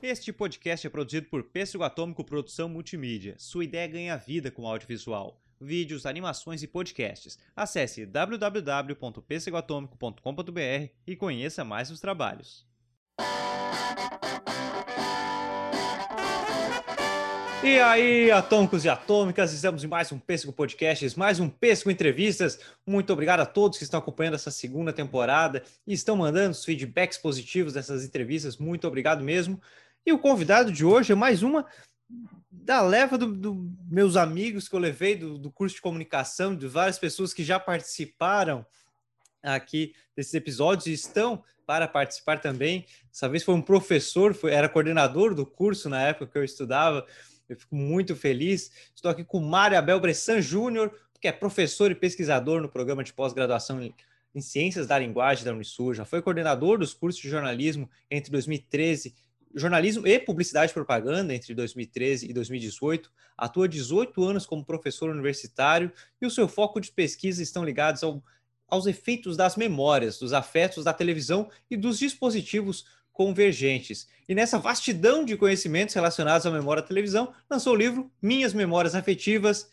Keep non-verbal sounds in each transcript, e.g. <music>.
Este podcast é produzido por Pêssego Atômico Produção Multimídia. Sua ideia ganha vida com audiovisual, vídeos, animações e podcasts. Acesse www.pêssegoatômico.com.br e conheça mais os trabalhos. E aí, atômicos e atômicas, estamos em mais um Pêssego Podcasts, mais um Pêssego Entrevistas. Muito obrigado a todos que estão acompanhando essa segunda temporada e estão mandando os feedbacks positivos dessas entrevistas. Muito obrigado mesmo. E o convidado de hoje é mais uma da leva dos do meus amigos que eu levei do, do curso de comunicação, de várias pessoas que já participaram aqui desses episódios e estão para participar também. Dessa vez foi um professor, foi, era coordenador do curso na época que eu estudava, eu fico muito feliz. Estou aqui com Mário Abel Bressan Júnior, que é professor e pesquisador no programa de pós-graduação em Ciências da Linguagem da Unisul. Já foi coordenador dos cursos de jornalismo entre 2013, jornalismo e publicidade e propaganda entre 2013 e 2018. Atua 18 anos como professor universitário e o seu foco de pesquisa estão ligados ao, aos efeitos das memórias, dos afetos da televisão e dos dispositivos convergentes. E nessa vastidão de conhecimentos relacionados à memória da televisão, lançou o livro Minhas Memórias Afetivas,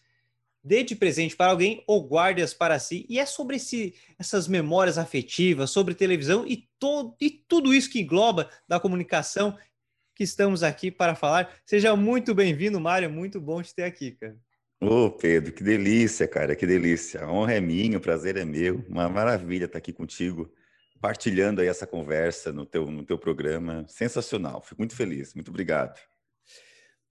Dê de presente para alguém ou guarde-as para si. E é sobre esse, essas memórias afetivas, sobre televisão e, todo, e tudo isso que engloba da comunicação que estamos aqui para falar. Seja muito bem-vindo, Mário. Muito bom te ter aqui, cara. Ô, Pedro, que delícia, cara, que delícia. A honra é minha, o prazer é meu. Uma maravilha estar aqui contigo partilhando aí essa conversa no teu, no teu programa. Sensacional, fico muito feliz, muito obrigado.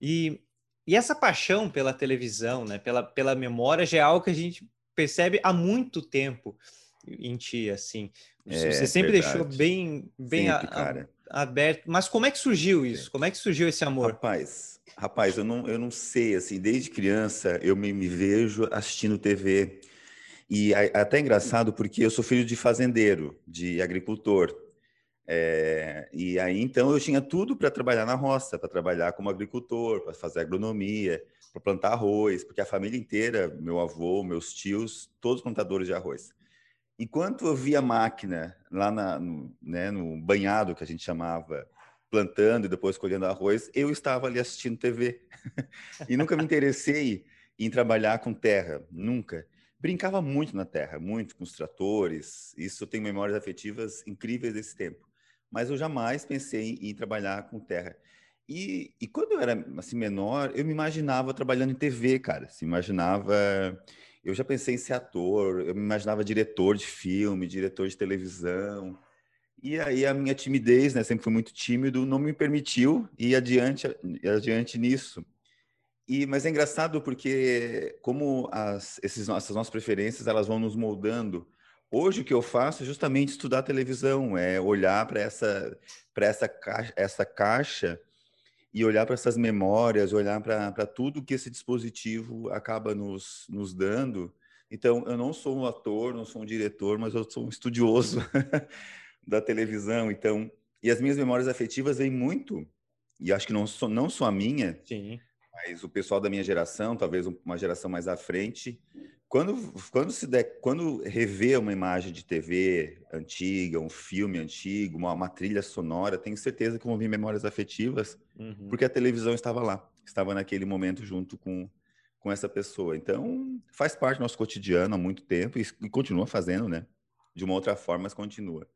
E, e essa paixão pela televisão, né, pela, pela memória, já é algo que a gente percebe há muito tempo em ti, assim. É, Você sempre verdade. deixou bem, bem sempre, a, a, aberto. Mas como é que surgiu isso? Como é que surgiu esse amor? Rapaz, rapaz, eu não, eu não sei, assim, desde criança eu me, me vejo assistindo TV. E é até engraçado porque eu sou filho de fazendeiro, de agricultor. É, e aí então eu tinha tudo para trabalhar na roça, para trabalhar como agricultor, para fazer agronomia, para plantar arroz, porque a família inteira, meu avô, meus tios, todos plantadores de arroz. Enquanto eu via máquina lá na, no, né, no banhado que a gente chamava, plantando e depois colhendo arroz, eu estava ali assistindo TV. <laughs> e nunca me interessei em trabalhar com terra, nunca brincava muito na terra, muito com os tratores. Isso tem memórias afetivas incríveis desse tempo. Mas eu jamais pensei em, trabalhar com terra. E, e, quando eu era assim menor, eu me imaginava trabalhando em TV, cara. Se imaginava, eu já pensei em ser ator, eu me imaginava diretor de filme, diretor de televisão. E aí a minha timidez, né, sempre fui muito tímido, não me permitiu ir adiante, adiante nisso. E, mas é engraçado porque como as, esses, essas nossas preferências elas vão nos moldando. Hoje o que eu faço é justamente estudar televisão, é olhar para essa essa caixa, essa caixa e olhar para essas memórias, olhar para tudo que esse dispositivo acaba nos, nos dando. Então, eu não sou um ator, não sou um diretor, mas eu sou um estudioso <laughs> da televisão. Então, e as minhas memórias afetivas vêm muito, e acho que não sou, não só a minha, Sim mas o pessoal da minha geração, talvez uma geração mais à frente, quando, quando se der, quando rever uma imagem de TV antiga, um filme antigo, uma, uma trilha sonora, tenho certeza que vão vir memórias afetivas, uhum. porque a televisão estava lá, estava naquele momento junto com, com essa pessoa. Então, faz parte do nosso cotidiano há muito tempo e, e continua fazendo, né? De uma outra forma, mas continua.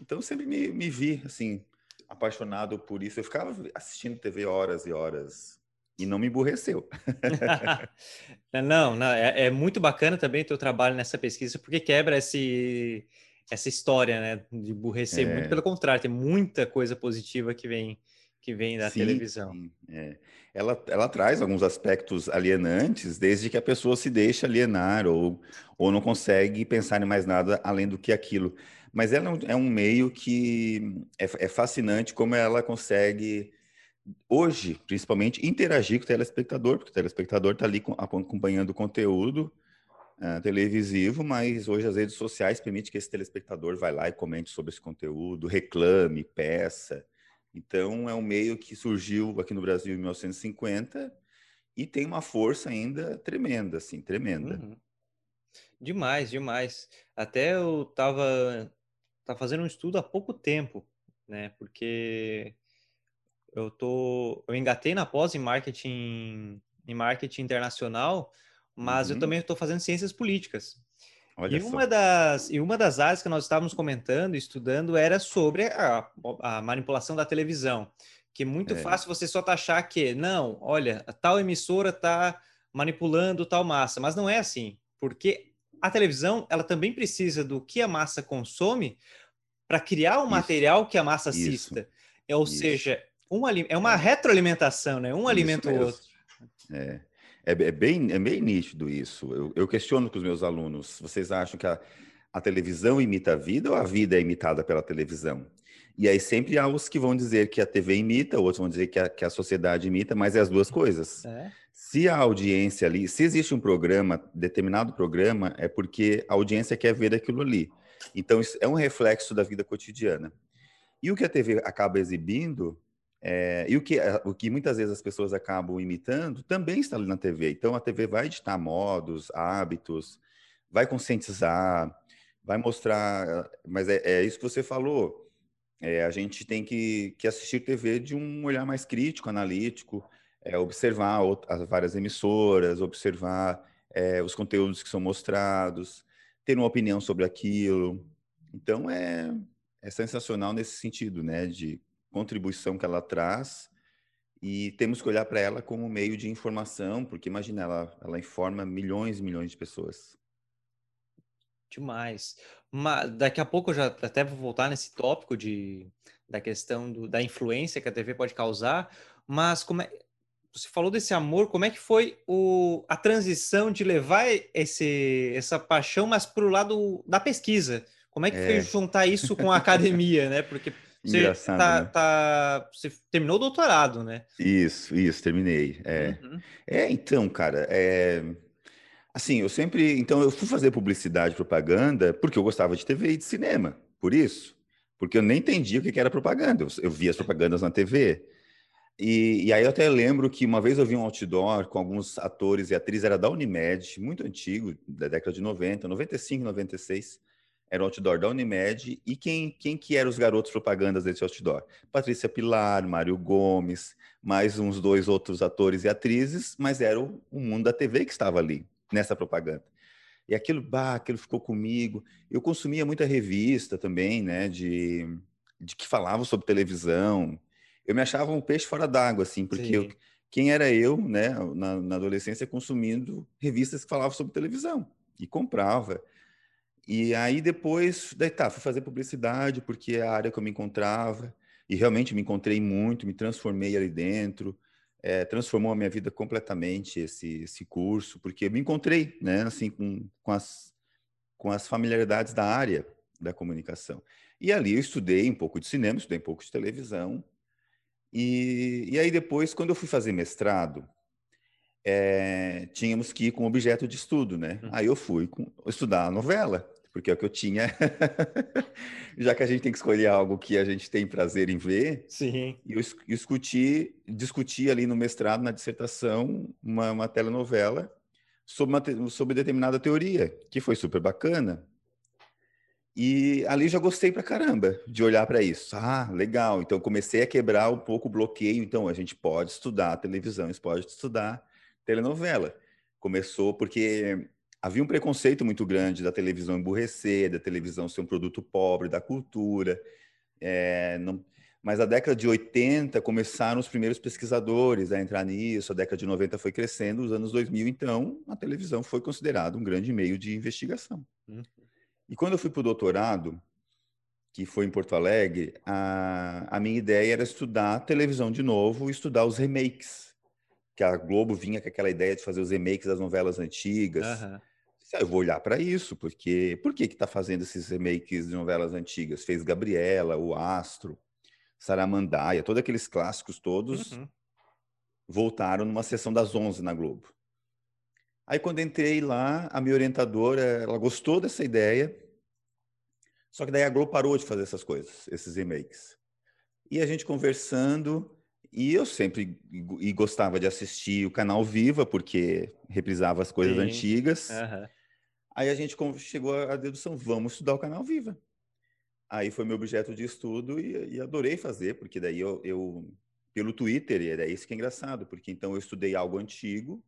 Então, sempre me, me vi, assim, apaixonado por isso. Eu ficava assistindo TV horas e horas, e não me emburreceu. <laughs> não, não é, é, muito bacana também o teu trabalho nessa pesquisa, porque quebra esse, essa história, né, de emburrecer. É. Muito pelo contrário, tem muita coisa positiva que vem que vem da sim, televisão. Sim, é. ela, ela traz alguns aspectos alienantes, desde que a pessoa se deixa alienar ou, ou não consegue pensar em mais nada além do que aquilo. Mas ela é um meio que é, é fascinante como ela consegue hoje, principalmente, interagir com o telespectador, porque o telespectador está ali acompanhando o conteúdo uh, televisivo, mas hoje as redes sociais permitem que esse telespectador vá lá e comente sobre esse conteúdo, reclame, peça. Então, é um meio que surgiu aqui no Brasil em 1950 e tem uma força ainda tremenda, assim, tremenda. Uhum. Demais, demais. Até eu estava tá fazendo um estudo há pouco tempo, né? Porque eu tô, eu engatei na pós em marketing, em marketing internacional, mas uhum. eu também estou fazendo ciências políticas. Olha e só. uma das e uma das áreas que nós estávamos comentando, estudando, era sobre a, a manipulação da televisão, que é muito é. fácil você só taxar que não, olha, tal emissora está manipulando tal massa, mas não é assim, porque a televisão ela também precisa do que a massa consome para criar um isso, material que a massa assista. Isso, Ou isso. seja, um, é uma é. retroalimentação, né? Um alimenta o outro. É. É, é, bem, é bem nítido isso. Eu, eu, questiono com os meus alunos: vocês acham que a, a televisão imita a vida ou a vida é imitada pela televisão? E aí sempre há os que vão dizer que a TV imita, outros vão dizer que a, que a sociedade imita, mas é as duas coisas. É. Se a audiência ali, se existe um programa, determinado programa, é porque a audiência quer ver aquilo ali. Então, isso é um reflexo da vida cotidiana. E o que a TV acaba exibindo, é, e o que, o que muitas vezes as pessoas acabam imitando, também está ali na TV. Então, a TV vai editar modos, hábitos, vai conscientizar, vai mostrar. Mas é, é isso que você falou. É, a gente tem que, que assistir TV de um olhar mais crítico, analítico, observar as várias emissoras, observar os conteúdos que são mostrados, ter uma opinião sobre aquilo. Então é, é sensacional nesse sentido, né, de contribuição que ela traz e temos que olhar para ela como meio de informação, porque imagina, ela, ela informa milhões e milhões de pessoas. Demais. Mas daqui a pouco eu já até vou voltar nesse tópico de, da questão do, da influência que a TV pode causar, mas como é, você falou desse amor, como é que foi o, a transição de levar esse, essa paixão, mas para o lado da pesquisa? Como é que é. foi juntar isso com a academia, né? Porque você, tá, né? tá, você terminou o doutorado, né? Isso, isso, terminei. É, uhum. é então, cara, é... assim, eu sempre. Então, eu fui fazer publicidade, propaganda, porque eu gostava de TV e de cinema, por isso. Porque eu nem entendia o que era propaganda. Eu, eu via as propagandas na TV. E, e, aí eu até lembro que uma vez eu vi um outdoor com alguns atores e atrizes, era da Unimed, muito antigo, da década de 90, 95, 96. Era um outdoor da Unimed. E quem, quem que eram os garotos propagandas desse outdoor? Patrícia Pilar, Mário Gomes, mais uns dois outros atores e atrizes, mas era o, o mundo da TV que estava ali, nessa propaganda. E aquilo, bah, aquilo ficou comigo. Eu consumia muita revista também, né, de, de que falavam sobre televisão, eu me achava um peixe fora d'água, assim, porque eu, quem era eu, né, na, na, adolescência, consumindo revistas que falavam sobre televisão e comprava. E aí depois, daí tá, fui fazer publicidade porque é a área que eu me encontrava e realmente me encontrei muito, me transformei ali dentro, é, transformou a minha vida completamente esse, esse curso, porque me encontrei, né, assim, com, com, as, com as familiaridades da área da comunicação. E ali eu estudei um pouco de cinema, estudei um pouco de televisão, e, e aí depois, quando eu fui fazer mestrado, é, tínhamos que ir com objeto de estudo, né? Uhum. Aí eu fui com, estudar a novela, porque é o que eu tinha. <laughs> Já que a gente tem que escolher algo que a gente tem prazer em ver, Sim. e eu discuti, discuti ali no mestrado, na dissertação, uma, uma telenovela sobre, uma, sobre determinada teoria, que foi super bacana. E ali já gostei pra caramba de olhar para isso. Ah, legal. Então comecei a quebrar um pouco o bloqueio. Então a gente pode estudar televisão, a gente pode estudar telenovela. Começou porque havia um preconceito muito grande da televisão emburrecer, da televisão ser um produto pobre, da cultura. É, não... Mas a década de 80 começaram os primeiros pesquisadores a entrar nisso, a década de 90 foi crescendo, os anos 2000, então, a televisão foi considerada um grande meio de investigação. Uhum. E quando eu fui para o doutorado, que foi em Porto Alegre, a, a minha ideia era estudar televisão de novo, estudar os remakes. Que a Globo vinha com aquela ideia de fazer os remakes das novelas antigas. Uhum. Eu vou olhar para isso, porque por que está fazendo esses remakes de novelas antigas? Fez Gabriela, O Astro, Saramandaia, todos aqueles clássicos todos uhum. voltaram numa sessão das 11 na Globo. Aí quando entrei lá, a minha orientadora, ela gostou dessa ideia, só que daí a Globo parou de fazer essas coisas, esses remakes. E a gente conversando, e eu sempre e gostava de assistir o canal Viva, porque reprisava as coisas Sim. antigas. Uhum. Aí a gente chegou à dedução, vamos estudar o canal Viva. Aí foi meu objeto de estudo e, e adorei fazer, porque daí eu, eu, pelo Twitter, e é isso que é engraçado, porque então eu estudei algo antigo,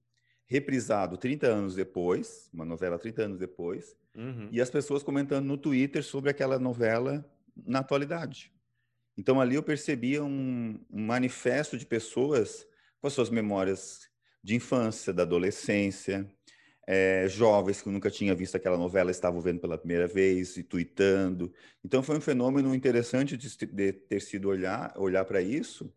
reprisado 30 anos depois, uma novela 30 anos depois, uhum. e as pessoas comentando no Twitter sobre aquela novela na atualidade. Então ali eu percebia um, um manifesto de pessoas com as suas memórias de infância, da adolescência, é, jovens que nunca tinham visto aquela novela estavam vendo pela primeira vez e tweetando. Então foi um fenômeno interessante de, de ter sido olhar olhar para isso.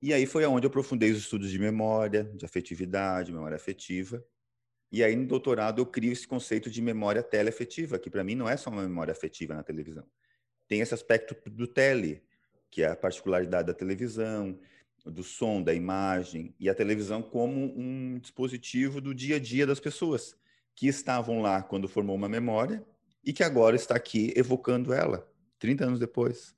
E aí foi aonde eu aprofundei os estudos de memória, de afetividade, memória afetiva. E aí no doutorado eu crio esse conceito de memória teleafetiva, que para mim não é só uma memória afetiva na televisão. Tem esse aspecto do tele, que é a particularidade da televisão, do som, da imagem, e a televisão como um dispositivo do dia a dia das pessoas que estavam lá quando formou uma memória e que agora está aqui evocando ela, 30 anos depois.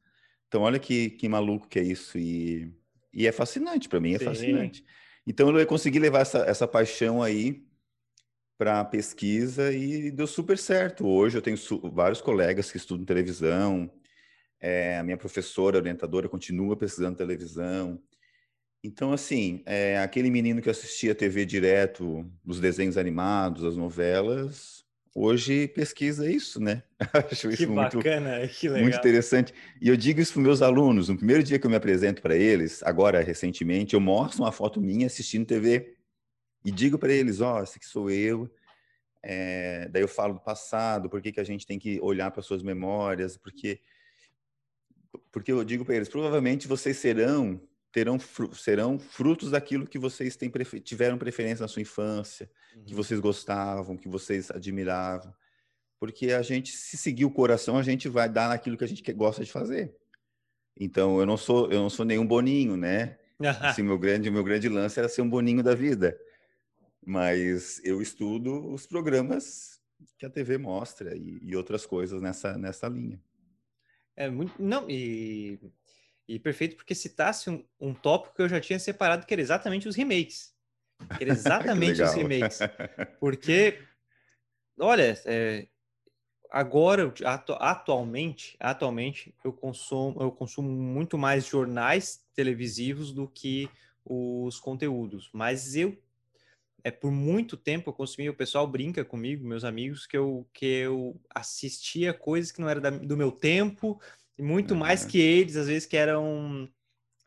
Então, olha que, que maluco que é isso. E, e é fascinante, para mim é Sim. fascinante. Então, eu consegui levar essa, essa paixão aí para a pesquisa e deu super certo. Hoje eu tenho vários colegas que estudam televisão, é, a minha professora, orientadora, continua pesquisando televisão. Então, assim, é, aquele menino que assistia TV direto, os desenhos animados, as novelas, hoje pesquisa isso, né? <laughs> Acho isso que bacana, muito, que legal. muito interessante. E eu digo isso para meus alunos, no primeiro dia que eu me apresento para eles, agora recentemente, eu mostro uma foto minha assistindo TV e digo para eles, ó, oh, esse aqui sou eu. É, daí eu falo do passado, por que, que a gente tem que olhar para suas memórias, porque porque eu digo para eles, provavelmente vocês serão terão serão frutos daquilo que vocês têm tiveram preferência na sua infância, uhum. que vocês gostavam, que vocês admiravam. Porque a gente, se seguir o coração, a gente vai dar naquilo que a gente gosta de fazer. Então, eu não sou, eu não sou nenhum boninho, né? assim, meu <laughs> grande, meu grande lance era ser um boninho da vida. Mas eu estudo os programas que a TV mostra e, e outras coisas nessa, nessa linha. É muito, não, e e perfeito porque citasse um, um tópico que eu já tinha separado, que era exatamente os remakes. Que era <laughs> exatamente os remakes. <laughs> Porque, olha, é, agora, atu atualmente, atualmente, eu consumo, eu consumo muito mais jornais televisivos do que os conteúdos. Mas eu, é por muito tempo eu consumi, o pessoal brinca comigo, meus amigos, que eu, que eu assistia coisas que não era da, do meu tempo, e muito uhum. mais que eles, às vezes, que eram,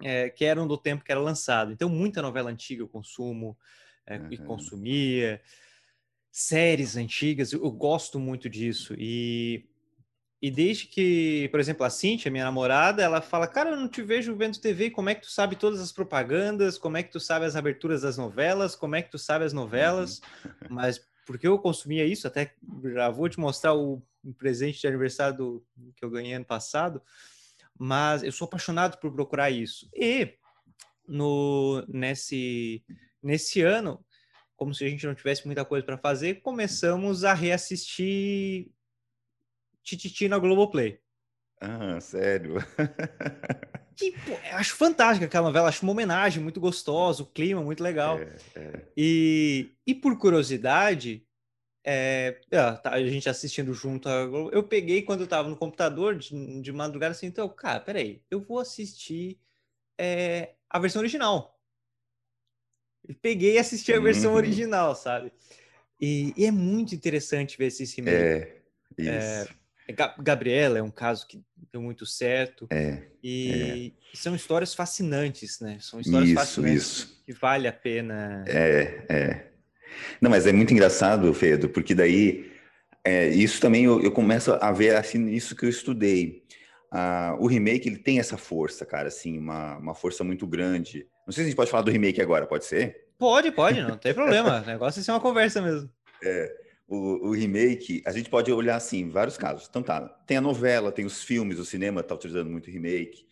é, que eram do tempo que era lançado. Então, muita novela antiga eu consumo é, uhum. e consumia. Séries antigas, eu, eu gosto muito disso. E, e desde que, por exemplo, a Cintia, minha namorada, ela fala: Cara, eu não te vejo vendo TV, como é que tu sabe todas as propagandas? Como é que tu sabe as aberturas das novelas? Como é que tu sabe as novelas? Uhum. Mas porque eu consumia isso, até já vou te mostrar o presente de aniversário do, que eu ganhei ano passado, mas eu sou apaixonado por procurar isso. E no nesse nesse ano, como se a gente não tivesse muita coisa para fazer, começamos a reassistir Tititi na Globoplay. Ah, sério? <laughs> que pô, acho fantástica aquela novela, acho uma homenagem muito gostosa, o clima muito legal. É, é. E, e por curiosidade, é, é, tá, a gente assistindo junto, a, eu peguei quando eu tava no computador de, de madrugada assim, então, cara, peraí, eu vou assistir é, a versão original. Peguei e assisti a versão uhum. original, sabe? E, e, é muito interessante ver esse remake. É, é isso. Gabriela é um caso que deu muito certo. É, e é. são histórias fascinantes, né? São histórias isso, fascinantes isso. que vale a pena. É, é. Não, mas é muito engraçado, Pedro, porque daí é, isso também eu, eu, começo a ver assim isso que eu estudei. Ah, o remake ele tem essa força, cara, assim, uma, uma força muito grande. Não sei se a gente pode falar do remake agora, pode ser? Pode, pode, não tem problema. o negócio é ser uma conversa mesmo. É o, o, remake, a gente pode olhar assim, vários casos. Então tá, tem a novela, tem os filmes, o cinema está utilizando muito remake,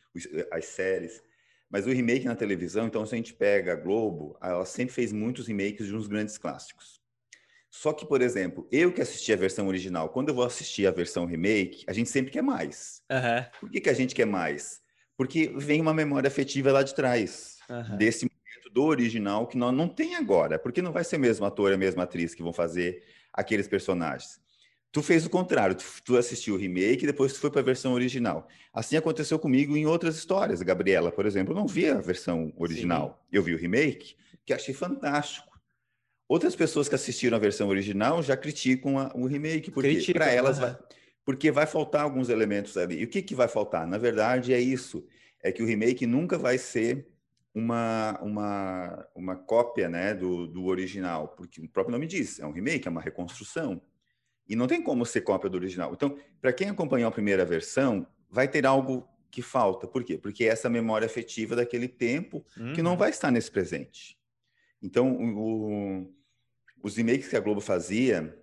as séries, mas o remake na televisão, então se a gente pega a Globo, ela sempre fez muitos remakes de uns grandes clássicos. Só que, por exemplo, eu que assisti a versão original, quando eu vou assistir a versão remake, a gente sempre quer mais. Uhum. Por que, que a gente quer mais? Porque vem uma memória afetiva lá de trás, uhum. desse momento do original que nós não tem agora, porque não vai ser o mesmo ator e a mesma atriz que vão fazer aqueles personagens. Tu fez o contrário, tu, tu assistiu o remake e depois tu foi para a versão original. Assim aconteceu comigo em outras histórias. A Gabriela, por exemplo, não via a versão original. Sim. Eu vi o remake, que achei fantástico. Outras pessoas que assistiram a versão original já criticam a, o remake, porque para elas vai, porque vai faltar alguns elementos ali. E o que, que vai faltar? Na verdade, é isso: é que o remake nunca vai ser uma, uma, uma cópia né, do, do original, porque o próprio nome diz, é um remake, é uma reconstrução. E não tem como ser cópia do original. Então, para quem acompanhou a primeira versão, vai ter algo que falta. Por quê? Porque é essa memória afetiva daquele tempo uhum. que não uhum. vai estar nesse presente. Então, o, os remakes que a Globo fazia,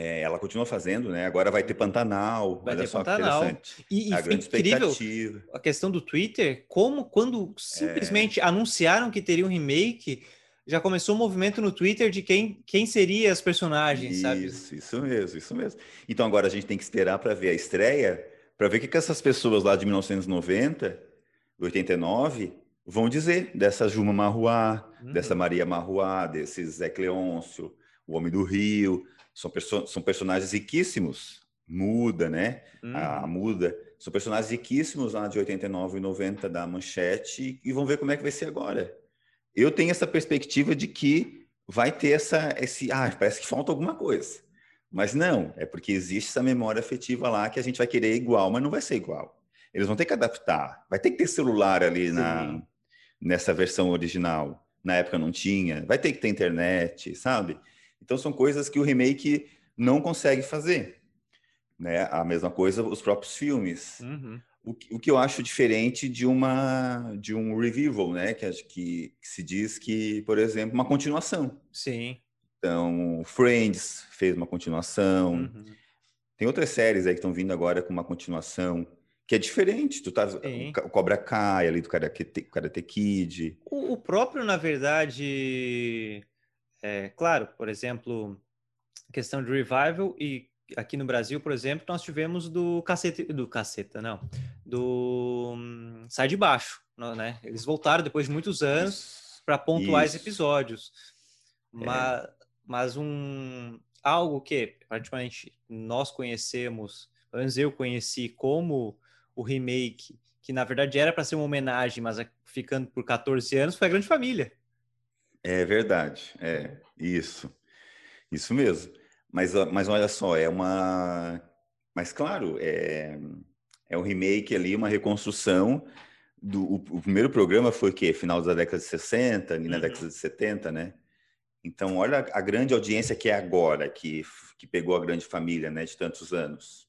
é, ela continua fazendo, né? Agora vai ter Pantanal. Vai ter Pantanal. E, e a grande incrível expectativa. a questão do Twitter, como quando simplesmente é... anunciaram que teria um remake, já começou o um movimento no Twitter de quem, quem seria as personagens, isso, sabe? Isso, isso mesmo, isso mesmo. Então agora a gente tem que esperar para ver a estreia, para ver o que, que essas pessoas lá de 1990, 89, vão dizer dessa Juma Marruá, uhum. dessa Maria Marruá, desse Zé Cleôncio, o Homem do Rio. São, perso são personagens riquíssimos. Muda, né? Uhum. A, a Muda. São personagens riquíssimos lá de 89 e 90 da Manchete e vão ver como é que vai ser agora eu tenho essa perspectiva de que vai ter essa, esse, ah, parece que falta alguma coisa. Mas não, é porque existe essa memória afetiva lá que a gente vai querer igual, mas não vai ser igual. Eles vão ter que adaptar. Vai ter que ter celular ali na, nessa versão original. Na época não tinha. Vai ter que ter internet, sabe? Então são coisas que o remake não consegue fazer. Né? A mesma coisa os próprios filmes. Uhum o, o que eu acho diferente de uma de um revival, né? Que, que, que se diz que, por exemplo, uma continuação. Sim. Então, Friends fez uma continuação. Uhum. Tem outras séries aí que estão vindo agora com uma continuação que é diferente. Tu tá Sim. o Cobra Kai ali do Karate, Karate Kid. O, o próprio, na verdade, é claro, por exemplo, questão de revival e aqui no Brasil, por exemplo, nós tivemos do cacete, do caceta, não, do hum, Sai de Baixo, né? Eles voltaram depois de muitos anos para pontuais Isso. episódios. Mas, é. mas um algo que praticamente nós conhecemos, pelo menos eu conheci como o remake, que na verdade era para ser uma homenagem, mas ficando por 14 anos, foi a Grande Família. É verdade, é isso, isso mesmo. Mas, mas olha só, é uma. Mas claro, é, é um remake ali, uma reconstrução. Do, o, o primeiro programa foi o quê? Final da década de 60, e na uhum. década de 70, né? Então, olha a grande audiência que é agora, que, que pegou a grande família, né, de tantos anos.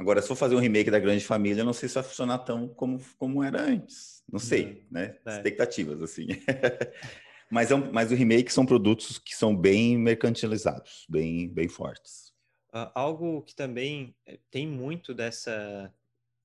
Agora, se for fazer um remake da Grande Família, não sei se vai funcionar tão como, como era antes. Não sei, né? É. Expectativas, assim. <laughs> Mas, é um, mas o remake são produtos que são bem mercantilizados, bem, bem fortes. Uh, algo que também eh, tem muito dessa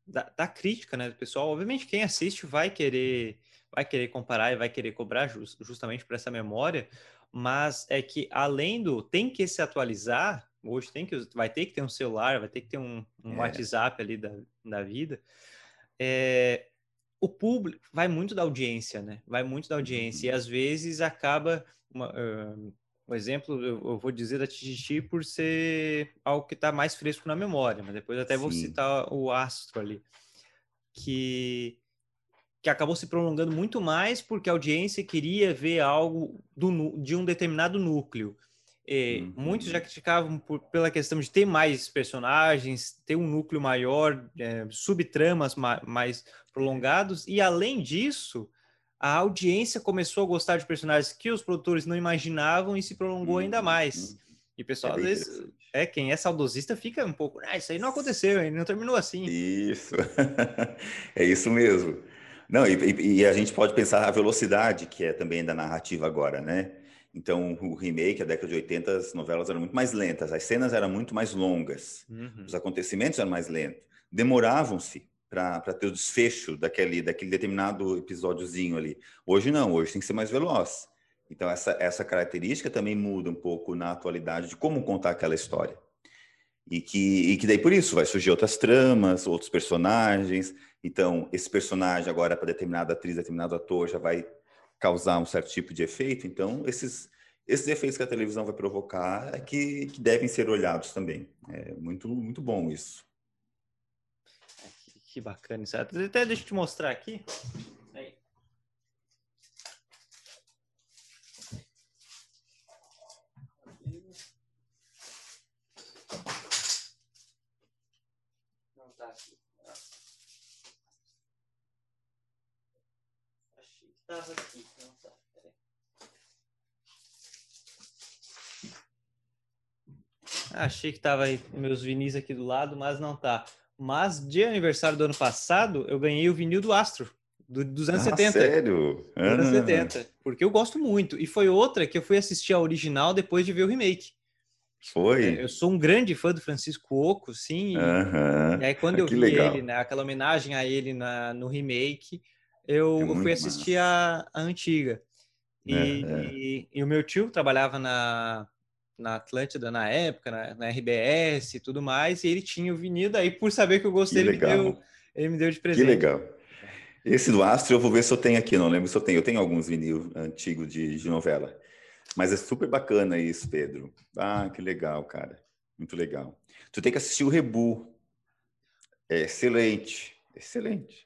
da, da, crítica, né, do pessoal. Obviamente, quem assiste vai querer vai querer comparar e vai querer cobrar just, justamente por essa memória, mas é que além do tem que se atualizar, hoje tem que vai ter que ter um celular, vai ter que ter um, um é. WhatsApp ali da, da vida. É, o público vai muito da audiência, né? Vai muito da audiência. Uhum. E às vezes acaba. Uma, uh, um exemplo, eu, eu, vou dizer da Tititi por ser algo que está mais fresco na memória, mas depois até Sim. vou citar o Astro ali. Que, que acabou se prolongando muito mais porque a audiência queria ver algo do, de um determinado núcleo. Uhum. Muitos já criticavam por, pela questão de ter mais personagens, ter um núcleo maior, é, subtramas ma mais prolongados, e além disso, a audiência começou a gostar de personagens que os produtores não imaginavam e se prolongou uhum. ainda mais. Uhum. E o pessoal, é às vezes, é, quem é saudosista fica um pouco, ah, isso aí não aconteceu, ele não terminou assim. Isso, <laughs> é isso mesmo. Não, e, e, a gente pode pensar a velocidade, que é também da narrativa agora, né? Então, o remake, a década de 80, as novelas eram muito mais lentas, as cenas eram muito mais longas, uhum. os acontecimentos eram mais lentos, demoravam-se para ter o desfecho daquele, daquele determinado episódiozinho ali. Hoje não, hoje tem que ser mais veloz. Então, essa, essa característica também muda um pouco na atualidade de como contar aquela história. E que, e que daí por isso vai surgir outras tramas, outros personagens. Então, esse personagem agora para determinada atriz, determinado ator já vai causar um certo tipo de efeito. Então, esses, esses efeitos que a televisão vai provocar é que, que devem ser olhados também. É muito, muito bom isso. Que bacana isso. Até deixa eu te mostrar aqui. Achei que tava aqui. Não tá. Achei que tava aí meus vinis aqui do lado, mas não tá. Mas de aniversário do ano passado, eu ganhei o vinil do Astro, do, dos anos ah, 70. Sério? Dos anos 70. Porque eu gosto muito. E foi outra que eu fui assistir a original depois de ver o remake. Foi. É, eu sou um grande fã do Francisco Oco, sim. E, uhum. e aí, quando <laughs> eu que vi legal. ele, né, aquela homenagem a ele na, no remake, eu, é eu fui assistir a, a, antiga. E, e, e, o meu tio trabalhava na, na Atlântida na época, na, na, RBS e tudo mais, e ele tinha o vinil, daí por saber que eu gostei, que ele, me deu, ele me deu de presente. Que legal. Esse do Astro eu vou ver se eu tenho aqui, não lembro se eu tenho. Eu tenho alguns vinil antigos de, de novela. Mas é super bacana isso, Pedro. Ah, que legal, cara. Muito legal. Tu tem que assistir o Rebu. É excelente, excelente.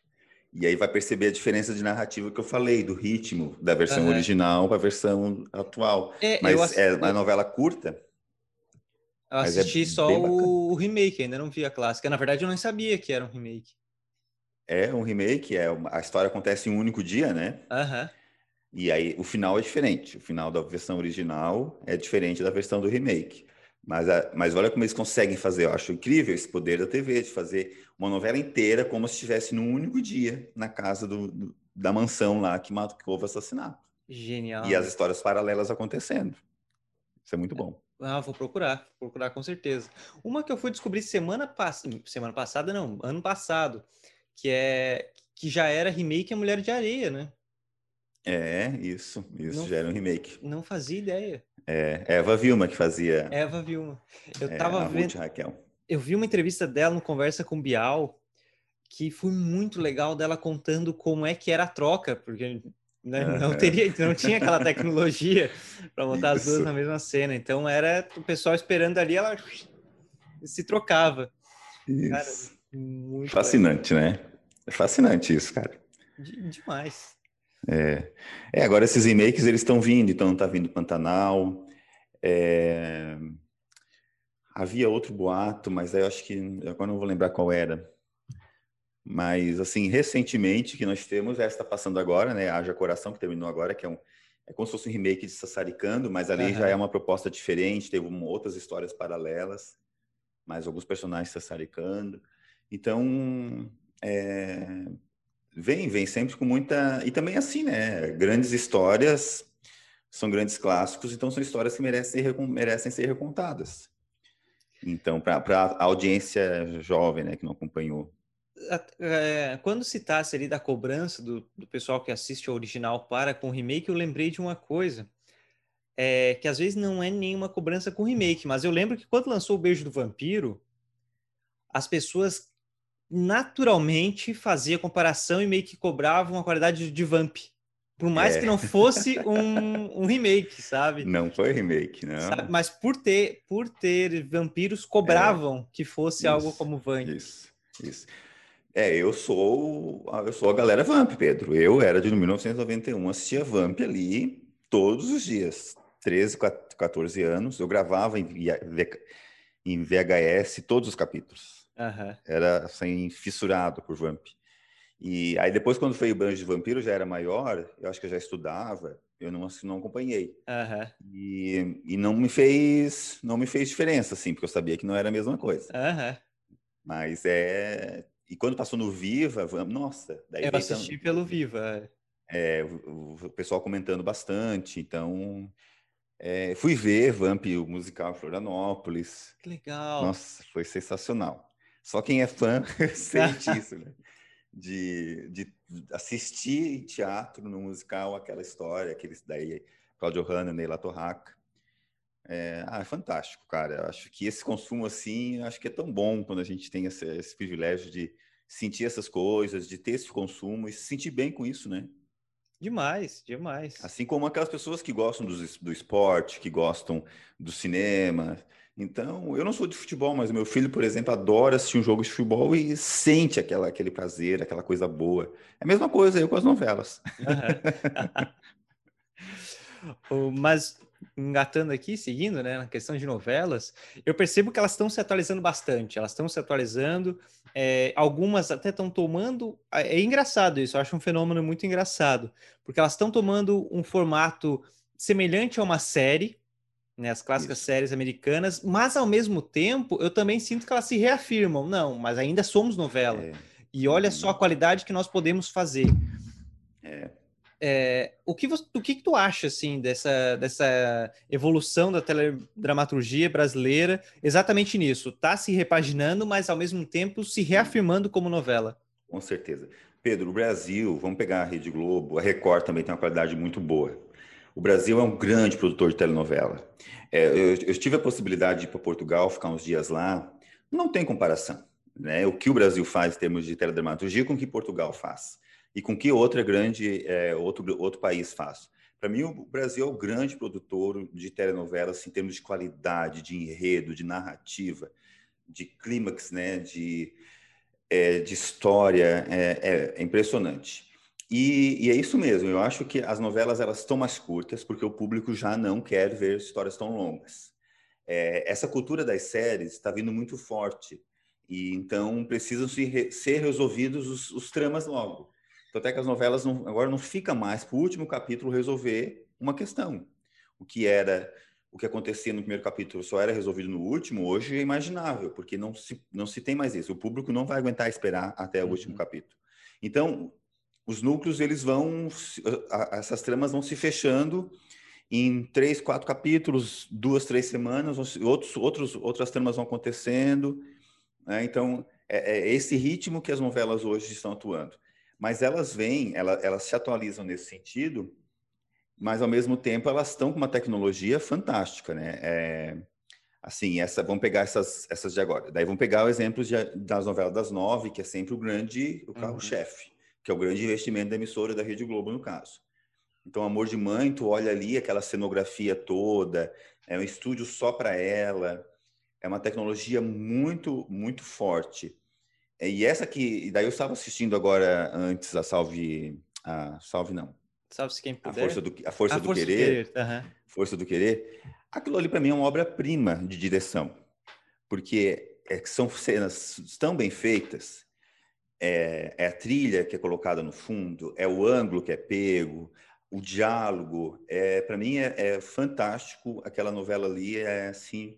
E aí vai perceber a diferença de narrativa que eu falei, do ritmo da versão uhum. original para a versão atual. É, mas assisti... é uma novela curta. Eu é assisti é só o remake, ainda não vi a clássica. Na verdade, eu não sabia que era um remake. É um remake, é uma... a história acontece em um único dia, né? Uhum. E aí o final é diferente. O final da versão original é diferente da versão do remake. Mas, mas olha como eles conseguem fazer. Eu acho incrível esse poder da TV, de fazer uma novela inteira como se estivesse num único dia na casa do, do, da mansão lá que, mata, que houve assassinato. Genial. E as histórias paralelas acontecendo. Isso é muito bom. Ah, vou procurar, vou procurar com certeza. Uma que eu fui descobrir semana passada, semana passada não, ano passado, que é que já era remake a Mulher de Areia, né? É, isso, isso não, já era um remake. Não fazia ideia. É, Eva Vilma que fazia. Eva Vilma. Eu é, tava vendo. Raquel. Eu vi uma entrevista dela no Conversa com Bial, que foi muito legal dela contando como é que era a troca, porque né, não teria, não tinha aquela tecnologia <laughs> para montar Isso. as duas na mesma cena. Então era o pessoal esperando ali, ela <laughs> se trocava. Isso. Cara, Fascinante, legal. né? É fascinante isso, cara. De, demais. É. é, agora esses remakes eles estão vindo, então tá vindo Pantanal. É... Havia outro boato, mas eu acho que agora não vou lembrar qual era. Mas assim, recentemente que nós temos, essa está passando agora, né? Haja Coração, que terminou agora, que é um é como se fosse um remake de Sassaricando, mas ali uhum. já é uma proposta diferente, teve uma, outras histórias paralelas, mais alguns personagens sassaricando. Então, é, Vem, vem sempre com muita. E também assim, né? Grandes histórias são grandes clássicos, então são histórias que merecem ser, merecem ser recontadas. Então, para a audiência jovem, né, que não acompanhou. É, quando citasse ali da cobrança do, do pessoal que assiste o original para com o remake, eu lembrei de uma coisa. É, que às vezes não é nenhuma cobrança com remake, mas eu lembro que quando lançou o Beijo do Vampiro, as pessoas naturalmente fazia comparação e meio que cobrava uma qualidade de Vamp. Por mais é. que não fosse <laughs> um, um, remake, sabe? Não foi remake, não. Sabe? Mas por ter, por ter vampiros, cobravam é. que fosse isso, algo como Vamp. Isso, isso. É, eu sou, eu sou a galera Vamp, Pedro. Eu era de 1991, assistia Vamp ali todos os dias. 13, 14 anos. Eu gravava em, em VHS todos os capítulos. Uhum. Era assim, fissurado por Vamp. E aí depois, quando foi o Banjo de Vampiro, já era maior, eu acho que eu já estudava, eu não, assim, não acompanhei. Uhum. E, e não me fez não me fez diferença, assim, porque eu sabia que não era a mesma coisa. Uhum. Mas é... E quando passou no Viva, nossa... Daí eu assisti pelo Viva. É, o, o pessoal comentando bastante, então... É, fui ver Vamp, o musical Florianópolis. Que legal. Nossa, foi sensacional. Só quem é fã <laughs> <laughs> sente isso, né? De, de assistir teatro no musical, aquela história, aqueles daí, Claudio Hanna, Neila Torraca. É, ah, é fantástico, cara. Eu acho que esse consumo assim, acho que é tão bom quando a gente tem esse, esse privilégio de sentir essas coisas, de ter esse consumo e se sentir bem com isso, né? Demais, demais. Assim como aquelas pessoas que gostam do, do esporte, que gostam do cinema. Então, eu não sou de futebol, mas meu filho, por exemplo, adora assistir um jogo de futebol e sente aquela, aquele prazer, aquela coisa boa. É a mesma coisa eu com as novelas. Uhum. <laughs> mas engatando aqui, seguindo, né, na questão de novelas, eu percebo que elas estão se atualizando bastante. Elas estão se atualizando. É, algumas até estão tomando. É engraçado isso. Eu acho um fenômeno muito engraçado, porque elas estão tomando um formato semelhante a uma série, né, as clássicas isso. séries americanas, mas ao mesmo tempo eu também sinto que elas se reafirmam. Não, mas ainda somos novela. É. E olha só a uhum. qualidade que nós podemos fazer. É. É, o que você, o que, que tu acha assim dessa, dessa evolução da teledramaturgia brasileira exatamente nisso? Tá se repaginando, mas ao mesmo tempo se reafirmando como novela. Com certeza. Pedro, o Brasil, vamos pegar a Rede Globo, a Record também tem uma qualidade muito boa. O Brasil é um grande produtor de telenovela. É, eu, eu tive a possibilidade de ir para Portugal, ficar uns dias lá. Não tem comparação. Né? O que o Brasil faz em termos de teledramaturgia com o que Portugal faz e com que outra grande é, outro outro país faz. Para mim, o Brasil é o grande produtor de telenovelas em termos de qualidade, de enredo, de narrativa, de clímax, né, de, é, de história, é, é impressionante. E, e, é isso mesmo. Eu acho que as novelas elas estão mais curtas porque o público já não quer ver histórias tão longas. É, essa cultura das séries está vindo muito forte e então precisam se, ser resolvidos os, os tramas logo. Tanto é que as novelas não, agora não fica mais para o último capítulo resolver uma questão. O que era, o que acontecia no primeiro capítulo só era resolvido no último, hoje é imaginável, porque não se, não se tem mais isso. O público não vai aguentar esperar até o uhum. último capítulo. Então, os núcleos, eles vão, essas tramas vão se fechando em três, quatro capítulos, duas, três semanas, outros, outros, outras tramas vão acontecendo. Né? Então, é, é esse ritmo que as novelas hoje estão atuando mas elas vêm, elas, elas se atualizam nesse sentido, mas ao mesmo tempo elas estão com uma tecnologia fantástica, né? É, assim, essa, vamos pegar essas, essas de agora. Daí vamos pegar o exemplo de, das novelas das nove, que é sempre o grande, o carro-chefe, uhum. Que é o grande investimento da emissora da Rede Globo, no caso. Então, Amor de Mãe, tu olha ali aquela cenografia toda, é um estúdio só para ela, é uma tecnologia muito, muito forte. É, e essa que, daí eu estava assistindo agora antes a Salve, a Salve não. Salve-se quem puder. A Força do, a força a do força Querer. Do querer. Uhum. Força do Querer. Aquilo ali para mim é uma obra-prima de direção, porque é, são cenas tão bem feitas, é, é, a trilha que é colocada no fundo, é o ângulo que é pego, o diálogo, é, para mim é, é, fantástico. Aquela novela ali é assim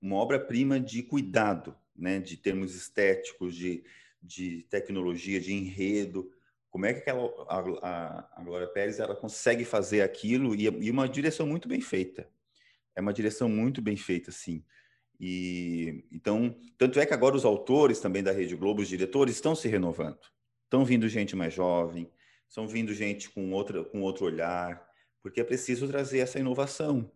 uma obra-prima de cuidado né, de termos estéticos, de, de tecnologia, de enredo. Como é que aquela, a, a Glória Pérez ela consegue fazer aquilo e, e uma direção muito bem feita. É uma direção muito bem feita, sim. E então, tanto é que agora os autores também da Rede Globo, os diretores estão se renovando. Estão vindo gente mais jovem, estão vindo gente com outra com outro olhar, porque é preciso trazer essa inovação,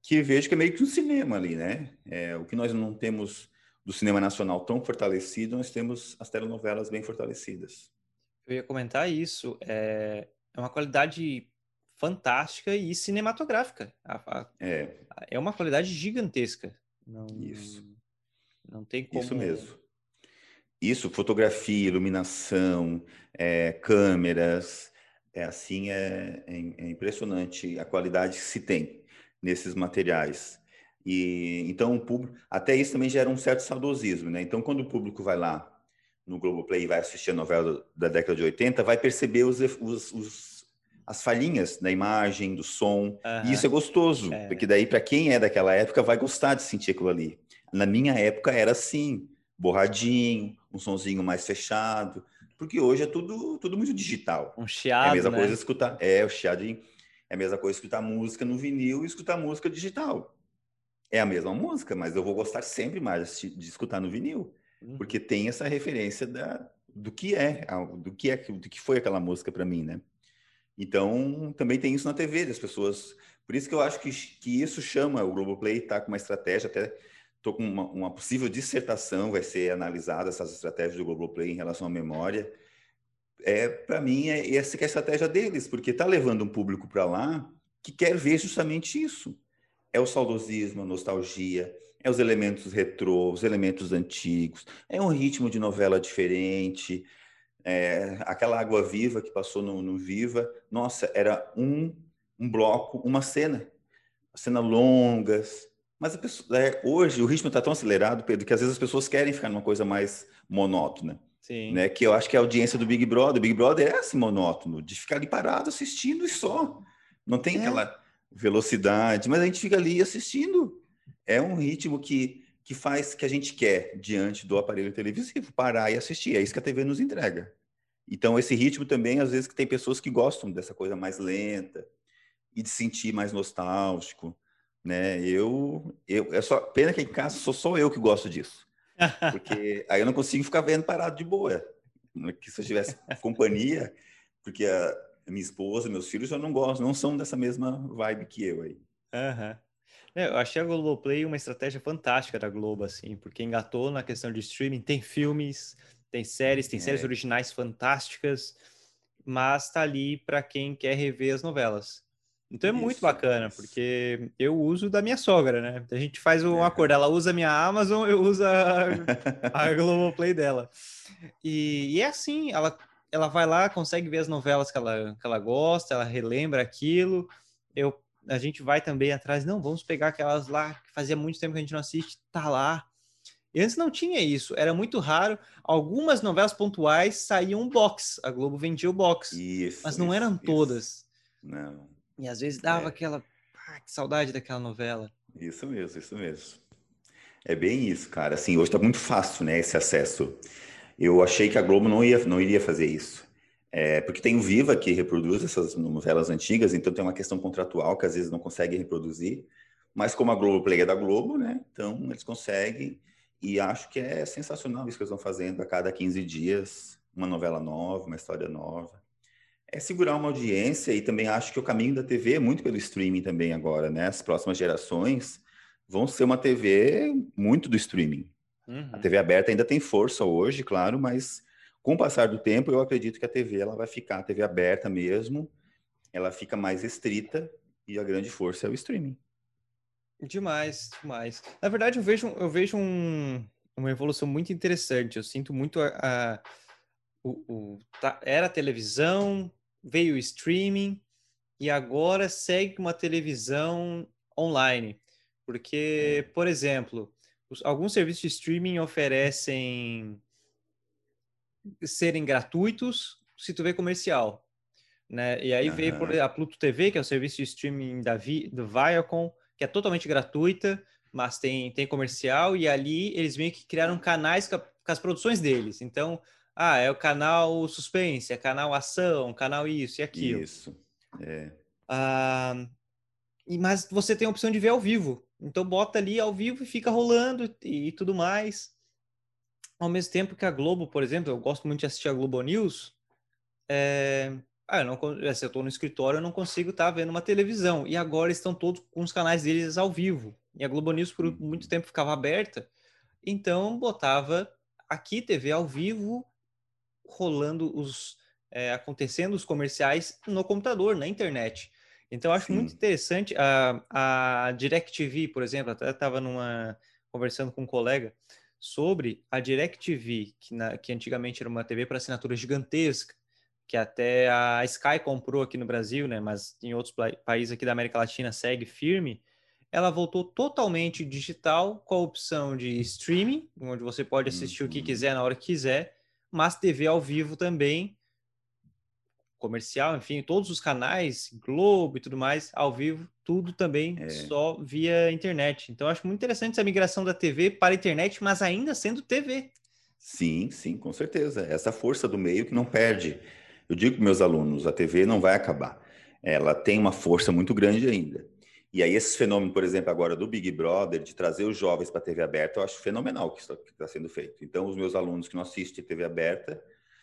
que vejo que é meio que um cinema ali, né? É, o que nós não temos do cinema nacional tão fortalecido, nós temos as telenovelas bem fortalecidas. Eu ia comentar isso. É, é uma qualidade fantástica e cinematográfica. A, a, é. é uma qualidade gigantesca. Não, isso. Não tem como. Isso mesmo. Isso, fotografia, iluminação, é, câmeras, é assim, é, é, é impressionante a qualidade que se tem nesses materiais. E então o público, até isso também gera um certo saudosismo, né? Então quando o público vai lá no Globoplay e vai assistir a novela da década de 80, vai perceber os, os, os as falhinhas da imagem, do som, uhum. e isso é gostoso, é. porque daí para quem é daquela época vai gostar de sentir aquilo ali. Na minha época era assim, borradinho, um sonzinho mais fechado, porque hoje é tudo tudo muito digital. Um chiado, É a mesma né? coisa escutar, é o chiadinho, é a mesma coisa escutar música no vinil e escutar música digital é a mesma música, mas eu vou gostar sempre mais de, escutar no vinil, uhum. porque tem essa referência da, do que é, do que é, do que foi aquela música para mim, né? Então, também tem isso na TV, das pessoas. Por isso que eu acho que, que isso chama o Globoplay, tá com uma estratégia, até estou com uma, uma, possível dissertação, vai ser analisada essas estratégias do Globoplay em relação à memória, é para mim é essa é a estratégia deles, porque está levando um público para lá que quer ver justamente isso. É o saudosismo, a nostalgia, é os elementos retrô, os elementos antigos, é um ritmo de novela diferente, é, aquela água viva que passou no, no Viva, nossa, era um, um bloco, uma cena, cena longas, mas pessoa, é, hoje o ritmo está tão acelerado, Pedro, que às vezes as pessoas querem ficar numa coisa mais monótona. Sim. Né? Que eu acho que é a audiência do Big Brother. O Big Brother é assim monótono, de ficar ali parado assistindo e só. Não tem é. aquela velocidade, mas a gente fica ali assistindo. É um ritmo que, que faz que a gente quer diante do aparelho televisivo, parar e assistir. É isso que a TV nos entrega. Então, esse ritmo também, às vezes, que tem pessoas que gostam dessa coisa mais lenta e de sentir mais nostálgico, né? Eu, eu é só pena que em casa sou só eu que gosto disso, porque <laughs> aí eu não consigo ficar vendo parado de boa. Que se eu tivesse companhia, porque a, minha esposa, meus filhos já não gostam, não são dessa mesma vibe que eu aí. Uhum. Eu achei a Globoplay uma estratégia fantástica da Globo, assim, porque engatou na questão de streaming, tem filmes, tem séries, tem é. séries originais fantásticas, mas tá ali para quem quer rever as novelas. Então é isso, muito bacana, porque eu uso da minha sogra, né? A gente faz um acordo, ela usa a minha Amazon, eu uso a, a Globoplay dela. E, e, é assim, ela, ela vai lá, consegue ver as novelas que ela, que ela gosta, ela relembra aquilo. Eu, a gente vai também atrás, não, vamos pegar aquelas lá que fazia muito tempo que a gente não assiste, tá lá. E antes não tinha isso, era muito raro. Algumas novelas pontuais saíam um box, a Globo vendia o box, isso, mas não isso, eram todas. Isso. Não. E às vezes dava é. aquela. Ah, que saudade daquela novela. Isso mesmo, isso mesmo. É bem isso, cara. Assim, hoje está muito fácil, né, esse acesso. Eu achei que a Globo não, ia, não iria fazer isso. É, porque tem o Viva que reproduz essas novelas antigas, então tem uma questão contratual que às vezes não consegue reproduzir. Mas como a Globo Play é da Globo, né? Então eles conseguem. E acho que é sensacional isso que eles estão fazendo a cada 15 dias, uma novela nova, uma história nova é segurar uma audiência e também acho que o caminho da TV é muito pelo streaming também agora, né? As próximas gerações vão ser uma TV muito do streaming. Uhum. A TV aberta ainda tem força hoje, claro, mas com o passar do tempo eu acredito que a TV ela vai ficar, a TV aberta mesmo, ela fica mais estrita e a grande força é o streaming. Demais, demais. Na verdade, eu vejo, eu vejo um, uma evolução muito interessante. Eu sinto muito a, a o, o, tá, era televisão, veio o streaming e agora segue uma televisão online. Porque, por exemplo, os, alguns serviços de streaming oferecem serem gratuitos se tu vê comercial. Né? E aí uhum. veio por, a Pluto TV, que é o serviço de streaming da Vi, do Viacom, que é totalmente gratuita, mas tem, tem comercial, e ali eles meio que criaram canais com, as produções deles. Então, ah, é o canal suspense, é canal ação, canal isso e aquilo. Isso. É. Ah, mas você tem a opção de ver ao vivo. Então bota ali ao vivo e fica rolando e, e tudo mais. Ao mesmo tempo que a Globo, por exemplo, eu gosto muito de assistir a Globo News. É... Ah, eu não, se eu estou no escritório, eu não consigo estar tá vendo uma televisão. E agora estão todos com os canais deles ao vivo. E a Globo News por uhum. muito tempo ficava aberta. Então botava aqui TV ao vivo rolando os é, acontecendo os comerciais no computador, na internet. Então, eu acho Sim. muito interessante a, a DirecTV, por exemplo, até estava numa conversando com um colega sobre a DirecTV, que, na, que antigamente era uma TV para assinatura gigantesca, que até a Sky comprou aqui no Brasil, né, mas em outros países aqui da América Latina segue firme. Ela voltou totalmente digital com a opção de streaming, onde você pode assistir uhum. o que uhum. quiser na hora que quiser, mas TV ao vivo também, comercial, enfim, todos os canais, Globo e tudo mais, ao vivo, tudo também é. só via internet. Então, acho muito interessante essa migração da TV para a internet, mas ainda sendo TV. Sim, sim, com certeza. Essa força do meio que não perde. Eu digo para meus alunos, a TV não vai acabar. Ela tem uma força muito grande ainda. E aí, esse fenômeno, por exemplo, agora do Big Brother, de trazer os jovens para a TV aberta, eu acho fenomenal que está tá sendo feito. Então, os meus alunos que não assistem TV aberta,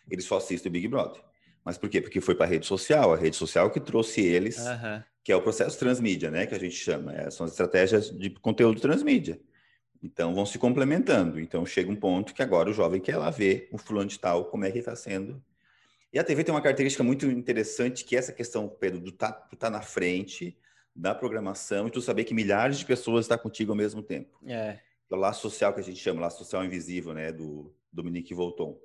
eles só assistem o Big Brother. Mas por quê? Porque foi para a rede social, a rede social que trouxe eles, uhum. que é o processo transmídia, né? Que a gente chama. É, são as estratégias de conteúdo transmídia. Então, vão se complementando. Então, chega um ponto que agora o jovem quer lá ver o fulano de tal, como é que está sendo E a TV tem uma característica muito interessante, que é essa questão, Pedro, do tá, do tá na frente da programação e tu saber que milhares de pessoas estão contigo ao mesmo tempo. É. O laço social que a gente chama, laço social invisível, né, do Dominique Volton.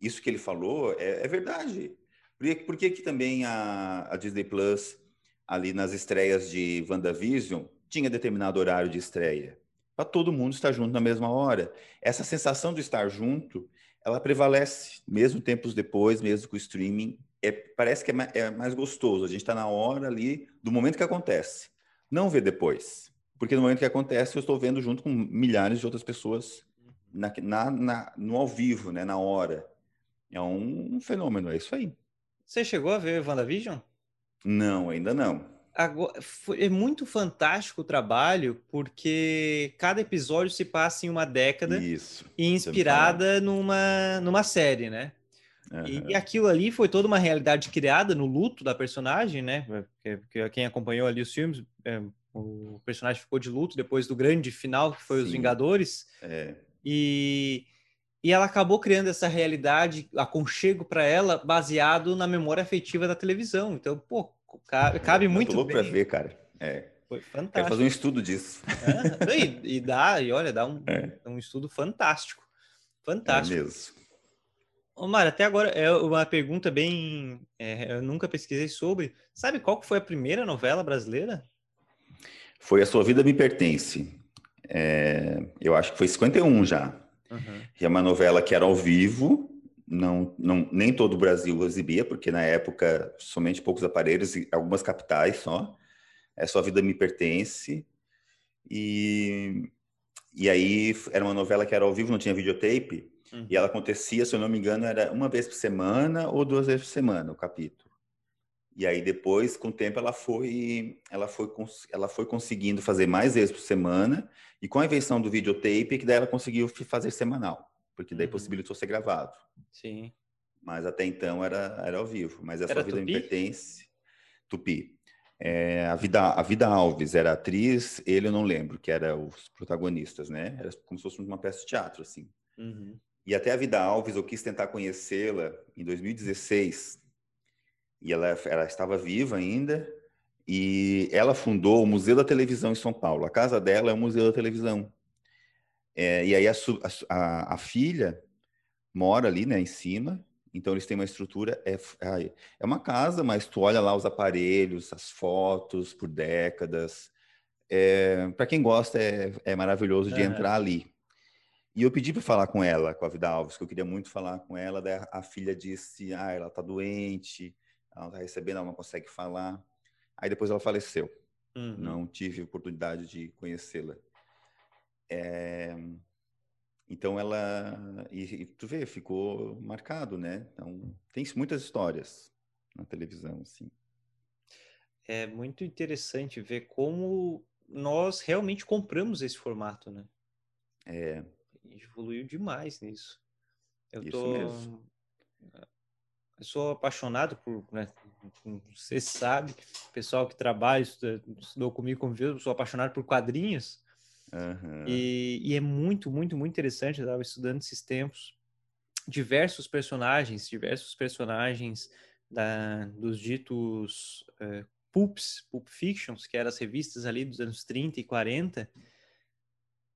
Isso que ele falou é, é verdade. Por que, que, também a, a Disney Plus, ali nas estreias de WandaVision, tinha determinado horário de estreia? Para todo mundo estar junto na mesma hora. Essa sensação de estar junto, ela prevalece, mesmo tempos depois, mesmo com o streaming. É, parece que é mais, é mais gostoso. A gente está na hora ali, do momento que acontece. Não vê depois. Porque no momento que acontece, eu estou vendo junto com milhares de outras pessoas na, na, na no ao vivo, né, na hora. É um, um fenômeno, é isso aí. Você chegou a ver WandaVision? Não, ainda não. Agora, é muito fantástico o trabalho, porque cada episódio se passa em uma década Isso, e inspirada numa, numa série, né? Uhum. E, aquilo ali foi toda uma realidade criada no luto da personagem, né? Porque, porque quem acompanhou ali os filmes, é, o personagem ficou de luto depois do grande final, que foi Sim. Os Vingadores. É. E e ela acabou criando essa realidade, aconchego para ela, baseado na memória afetiva da televisão. Então, pô, cabe, cabe muito louco para ver, cara. É. Foi fantástico. Quero fazer um estudo disso. É, e, e, dá, e olha, dá um, é. um estudo fantástico. Fantástico. É mesmo. Ô, Mara, até agora é uma pergunta bem. É, eu nunca pesquisei sobre. Sabe qual foi a primeira novela brasileira? Foi A Sua Vida Me Pertence. É, eu acho que foi 51 já. Uhum. é uma novela que era ao vivo, não, não, nem todo o Brasil exibia, porque na época somente poucos aparelhos e algumas capitais só. É Sua Vida Me Pertence. E, e aí era uma novela que era ao vivo, não tinha videotape. Uhum. E ela acontecia, se eu não me engano, era uma vez por semana ou duas vezes por semana o capítulo. E aí depois, com o tempo, ela foi, ela foi, ela foi conseguindo fazer mais vezes por semana. E com a invenção do videotape, que daí ela conseguiu fazer semanal, porque daí uhum. possibilitou ser gravado. Sim. Mas até então era, era ao vivo. Mas essa vida tupi? me pertence. Tupi. É, a, vida, a Vida Alves era atriz, ele eu não lembro, que era os protagonistas, né? Era como se fosse uma peça de teatro, assim. Uhum. E até a Vida Alves, eu quis tentar conhecê-la em 2016 e ela, ela estava viva ainda, e ela fundou o Museu da Televisão em São Paulo. A casa dela é o Museu da Televisão. É, e aí a, a, a, filha mora ali, né, em cima. Então eles têm uma estrutura é, é uma casa, mas tu olha lá os aparelhos, as fotos por décadas. É, para quem gosta é, é maravilhoso de entrar ali. E eu pedi para falar com ela, com a Vida Alves, que eu queria muito falar com ela. Daí a filha disse: "Ah, ela está doente, ela não está recebendo, ela não consegue falar. Aí depois ela faleceu. Uhum. Não tive oportunidade de conhecê-la. É... Então ela. E, e, tu vê, ficou marcado, né? Então, tem muitas histórias na televisão, assim. É muito interessante ver como nós realmente compramos esse formato, né? É. A gente evoluiu demais nisso. Eu Isso tô. Mesmo eu sou apaixonado por, né, você sabe, pessoal que trabalha, estudou comigo, conviveu, sou apaixonado por quadrinhos. Uhum. E, e, é muito, muito, muito interessante. Eu estava estudando esses tempos. Diversos personagens, diversos personagens da, dos ditos uh, pulps, pulp fictions, que eram as revistas ali dos anos 30 e 40,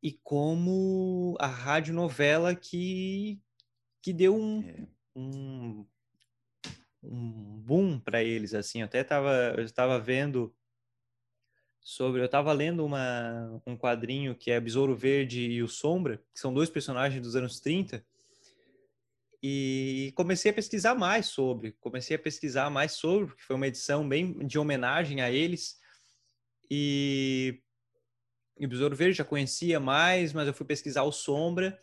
e como a radionovela que, que deu um, é. um um boom para eles assim. Eu até estava eu estava vendo sobre, eu estava lendo uma, um quadrinho que é Besouro Verde e o Sombra, que são dois personagens dos anos 30. E comecei a pesquisar mais sobre, comecei a pesquisar mais sobre, porque foi uma edição bem de homenagem a eles. E, e o Besouro Verde já conhecia mais, mas eu fui pesquisar o Sombra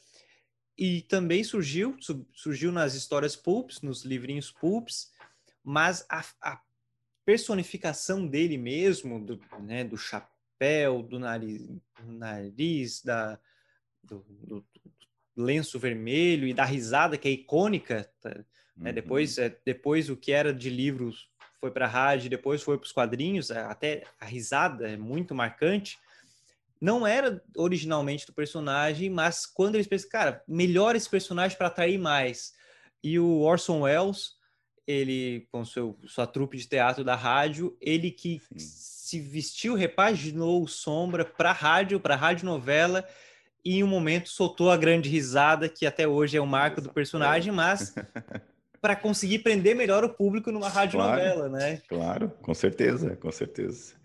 e também surgiu, surgiu nas histórias pulps, nos livrinhos pulps, mas a, a personificação dele mesmo, do, né, do chapéu, do nariz, do nariz da, do, do, lenço vermelho e da risada que é icônica, tá, né? uhum. depois, é, depois o que era de livros foi para a rádio, depois foi para os quadrinhos, até a risada é muito marcante não era originalmente do personagem, mas quando eles pensam, cara, melhor esse personagem para atrair mais. E o Orson Welles, ele, com seu, sua trupe de teatro da rádio, ele que Sim. se vestiu, repaginou Sombra para rádio, para rádio novela, e em um momento soltou a grande risada, que até hoje é o marco do personagem, mas <laughs> para conseguir prender melhor o público numa rádio novela, claro, né? Claro, com certeza, com certeza.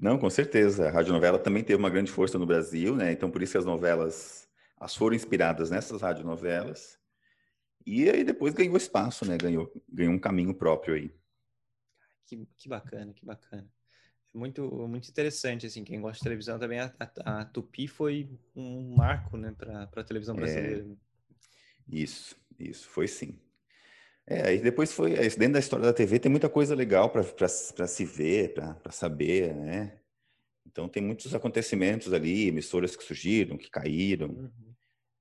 Não, com certeza. A radionovela também teve uma grande força no Brasil, né? Então, por isso as novelas, as foram inspiradas nessas radionovelas. E aí depois ganhou espaço, né? Ganhou, ganhou um caminho próprio aí. Que, que bacana, que bacana. Muito, muito interessante, assim, quem gosta de televisão também, a, a, a Tupi foi um marco, né, para a televisão é. brasileira. É, isso, isso, foi sim. É, e depois foi, dentro da história da TV tem muita coisa legal para se ver, para saber, né? Então tem muitos acontecimentos ali, emissoras que surgiram, que caíram, uhum.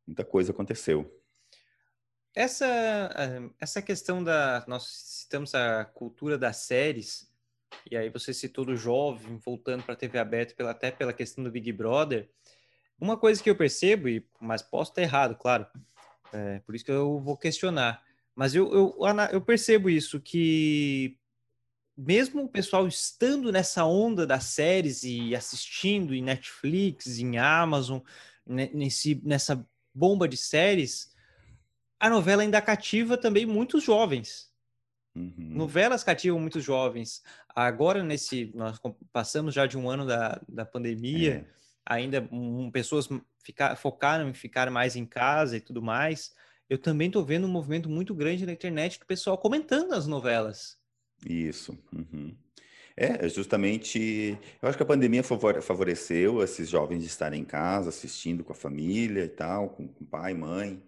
muita coisa aconteceu. Essa, eh, essa questão da. Nós citamos a cultura das séries, e aí você citou do jovem voltando para a TV aberta, pela, até pela questão do Big Brother. Uma coisa que eu percebo, e, mas posso estar errado, claro, é, por isso que eu vou questionar. Mas eu, eu, eu percebo isso, que mesmo o pessoal estando nessa onda das séries e assistindo em Netflix, em Amazon, nesse, nessa bomba de séries, a novela ainda cativa também muitos jovens. Uhum. Novelas cativam muitos jovens. Agora, nesse. Nós passamos já de um ano da, da pandemia, é. ainda um, pessoas ficar, focaram em ficar mais em casa e tudo mais. Eu também estou vendo um movimento muito grande na internet do pessoal comentando as novelas. Isso. Uhum. É, justamente. Eu acho que a pandemia favoreceu esses jovens de estarem em casa, assistindo com a família e tal, com, com pai, mãe.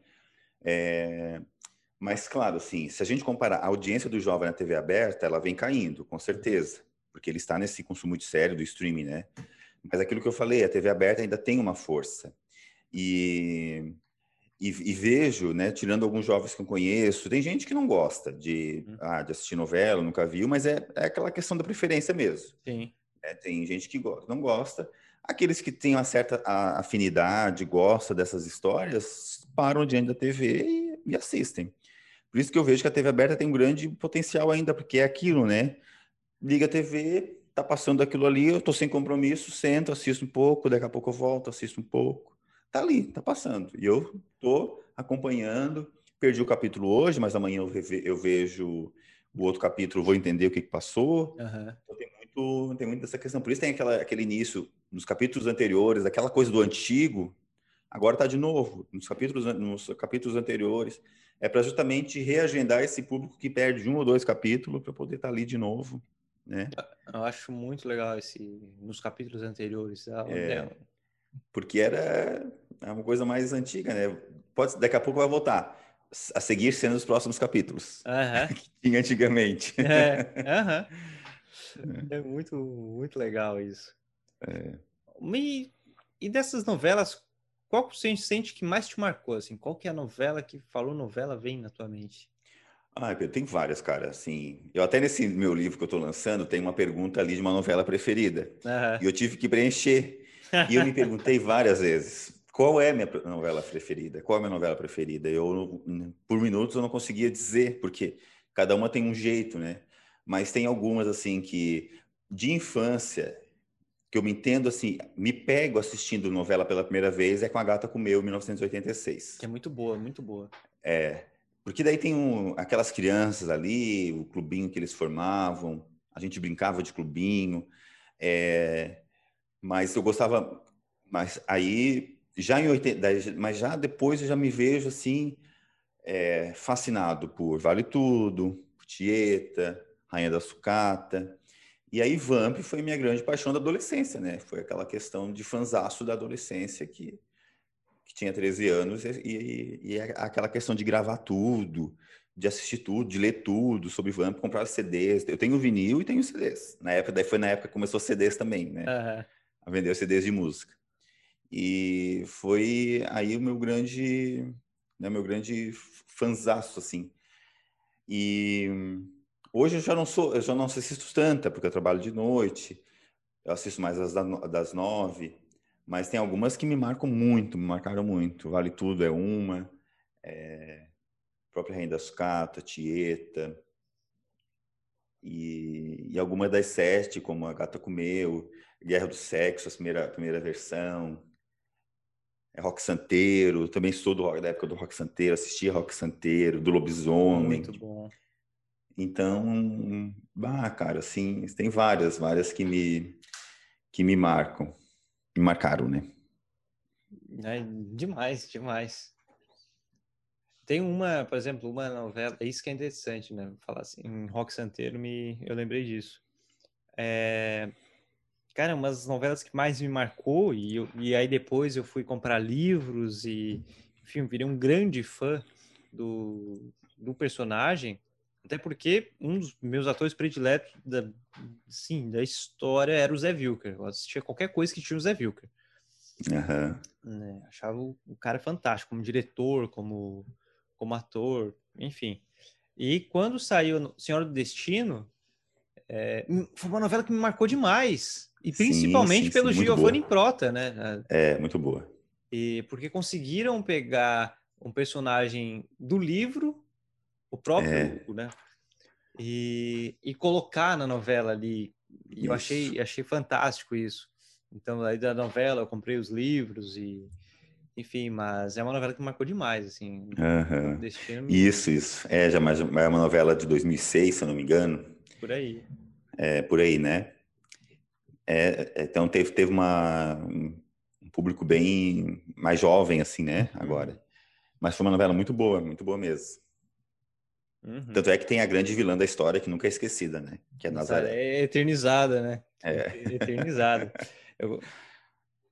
É, mas, claro, assim, se a gente comparar a audiência do jovem na TV aberta, ela vem caindo, com certeza, porque ele está nesse consumo de série do streaming, né? Mas aquilo que eu falei, a TV aberta ainda tem uma força. E, e, e vejo, né, tirando alguns jovens que eu conheço, tem gente que não gosta de, uhum. ah, de assistir novela, nunca viu, mas é, é aquela questão da preferência mesmo. Sim. É, tem gente que gosta, não gosta. Aqueles que têm uma certa afinidade, gostam dessas histórias, param diante da TV e, e, assistem. Por isso que eu vejo que a TV aberta tem um grande potencial ainda, porque é aquilo, né? Liga a TV, tá passando aquilo ali, eu tô sem compromisso, sento, assisto um pouco, daqui a pouco eu volto, assisto um pouco. Tá ali, tá passando. E eu tô acompanhando. Perdi o capítulo hoje, mas amanhã eu, eu vejo o outro capítulo, vou entender o que, que passou. Uhum. Então tem muito, tem muito dessa questão. Por isso tem aquela, aquele início nos capítulos anteriores, aquela coisa do antigo, agora está de novo, nos capítulos, nos capítulos anteriores. É para justamente reagendar esse público que perde um ou dois capítulos para poder estar tá ali de novo. Né? Eu acho muito legal esse nos capítulos anteriores. É, é, porque era é uma coisa mais antiga, né? Pode, daqui a pouco vai voltar a seguir sendo os próximos capítulos <laughs> que tinha antigamente. É, é muito, muito legal isso. É. E, e dessas novelas, qual você sente que mais te marcou? Assim, qual que é a novela que falou novela vem na tua mente? Ah, tem várias, cara. Assim, eu até nesse meu livro que eu estou lançando tem uma pergunta ali de uma novela preferida uhum. e eu tive que preencher. E eu me perguntei várias vezes qual é a minha novela preferida, qual é a minha novela preferida. Eu por minutos eu não conseguia dizer porque cada uma tem um jeito, né? Mas tem algumas assim que de infância que eu me entendo assim, me pego assistindo novela pela primeira vez é com a Gata Comeu, 1986. Que é muito boa, muito boa. É, porque daí tem um, aquelas crianças ali, o clubinho que eles formavam, a gente brincava de clubinho, é, mas eu gostava, mas aí já em 80, mas já depois eu já me vejo assim é, fascinado por Vale Tudo, por Tieta, Rainha da Sucata, e aí Vamp foi minha grande paixão da adolescência, né? Foi aquela questão de fanzaço da adolescência que, que tinha 13 anos e, e, e, é aquela questão de gravar tudo, de assistir tudo, de ler tudo sobre Vamp, comprar CDs. Eu tenho vinil e tenho CDs. Na época, daí foi na época que começou CDs também, né? Uhum. A vender CDs de música. E foi aí o meu grande, né, meu grande fanzaço, assim. E Hoje eu já não sou, eu já não assisto tanta, porque eu trabalho de noite, eu assisto mais as das nove, mas tem algumas que me marcam muito, me marcaram muito. Vale Tudo é uma, é, própria Rainha da Sucata, Tieta, e, e alguma das sete, como A Gata Comeu, Guerra do Sexo, a primeira, a primeira versão, é Rock Santeiro, também sou do, da época do Rock Santeiro, assistia Rock Santeiro, do Lobisomem. Muito bom. Então, ah, cara, assim, tem várias, várias que me, que me marcam, me marcaram, né? É, demais, demais. Tem uma, por exemplo, uma novela, é isso que é interessante, né? Falar assim, em Rock Santeiro, me, eu lembrei disso. É, cara, umas novelas que mais me marcou, e, eu, e aí depois eu fui comprar livros e, enfim, virei um grande fã do, do personagem, até porque um dos meus atores prediletos da, sim, da história era o Zé Vilker. Eu assistia qualquer coisa que tinha o Zé Vilker. Uhum. Né? Achava o, o cara fantástico, como diretor, como, como ator, enfim. E quando saiu Senhora do Destino, é, foi uma novela que me marcou demais. E principalmente sim, sim, pelo sim, Giovanni Prota, né? É, muito boa. E porque conseguiram pegar um personagem do livro, o próprio, é. né? E, e colocar na novela ali. E eu achei, achei fantástico isso. Então, aí da novela, eu comprei os livros e. Enfim, mas é uma novela que marcou demais, assim. Uhum. Destino... Isso, isso. É, já é uma novela de 2006, se eu não me engano. Por aí. É, por aí, né? É, é, então teve, teve uma, um público bem mais jovem, assim, né? Uhum. Agora. Mas foi uma novela muito boa, muito boa mesmo. Uhum. Tanto é que tem a grande vilã da história que nunca é esquecida, né? Que é Nazaré. É eternizada, né? É. Eternizada. <laughs> eu,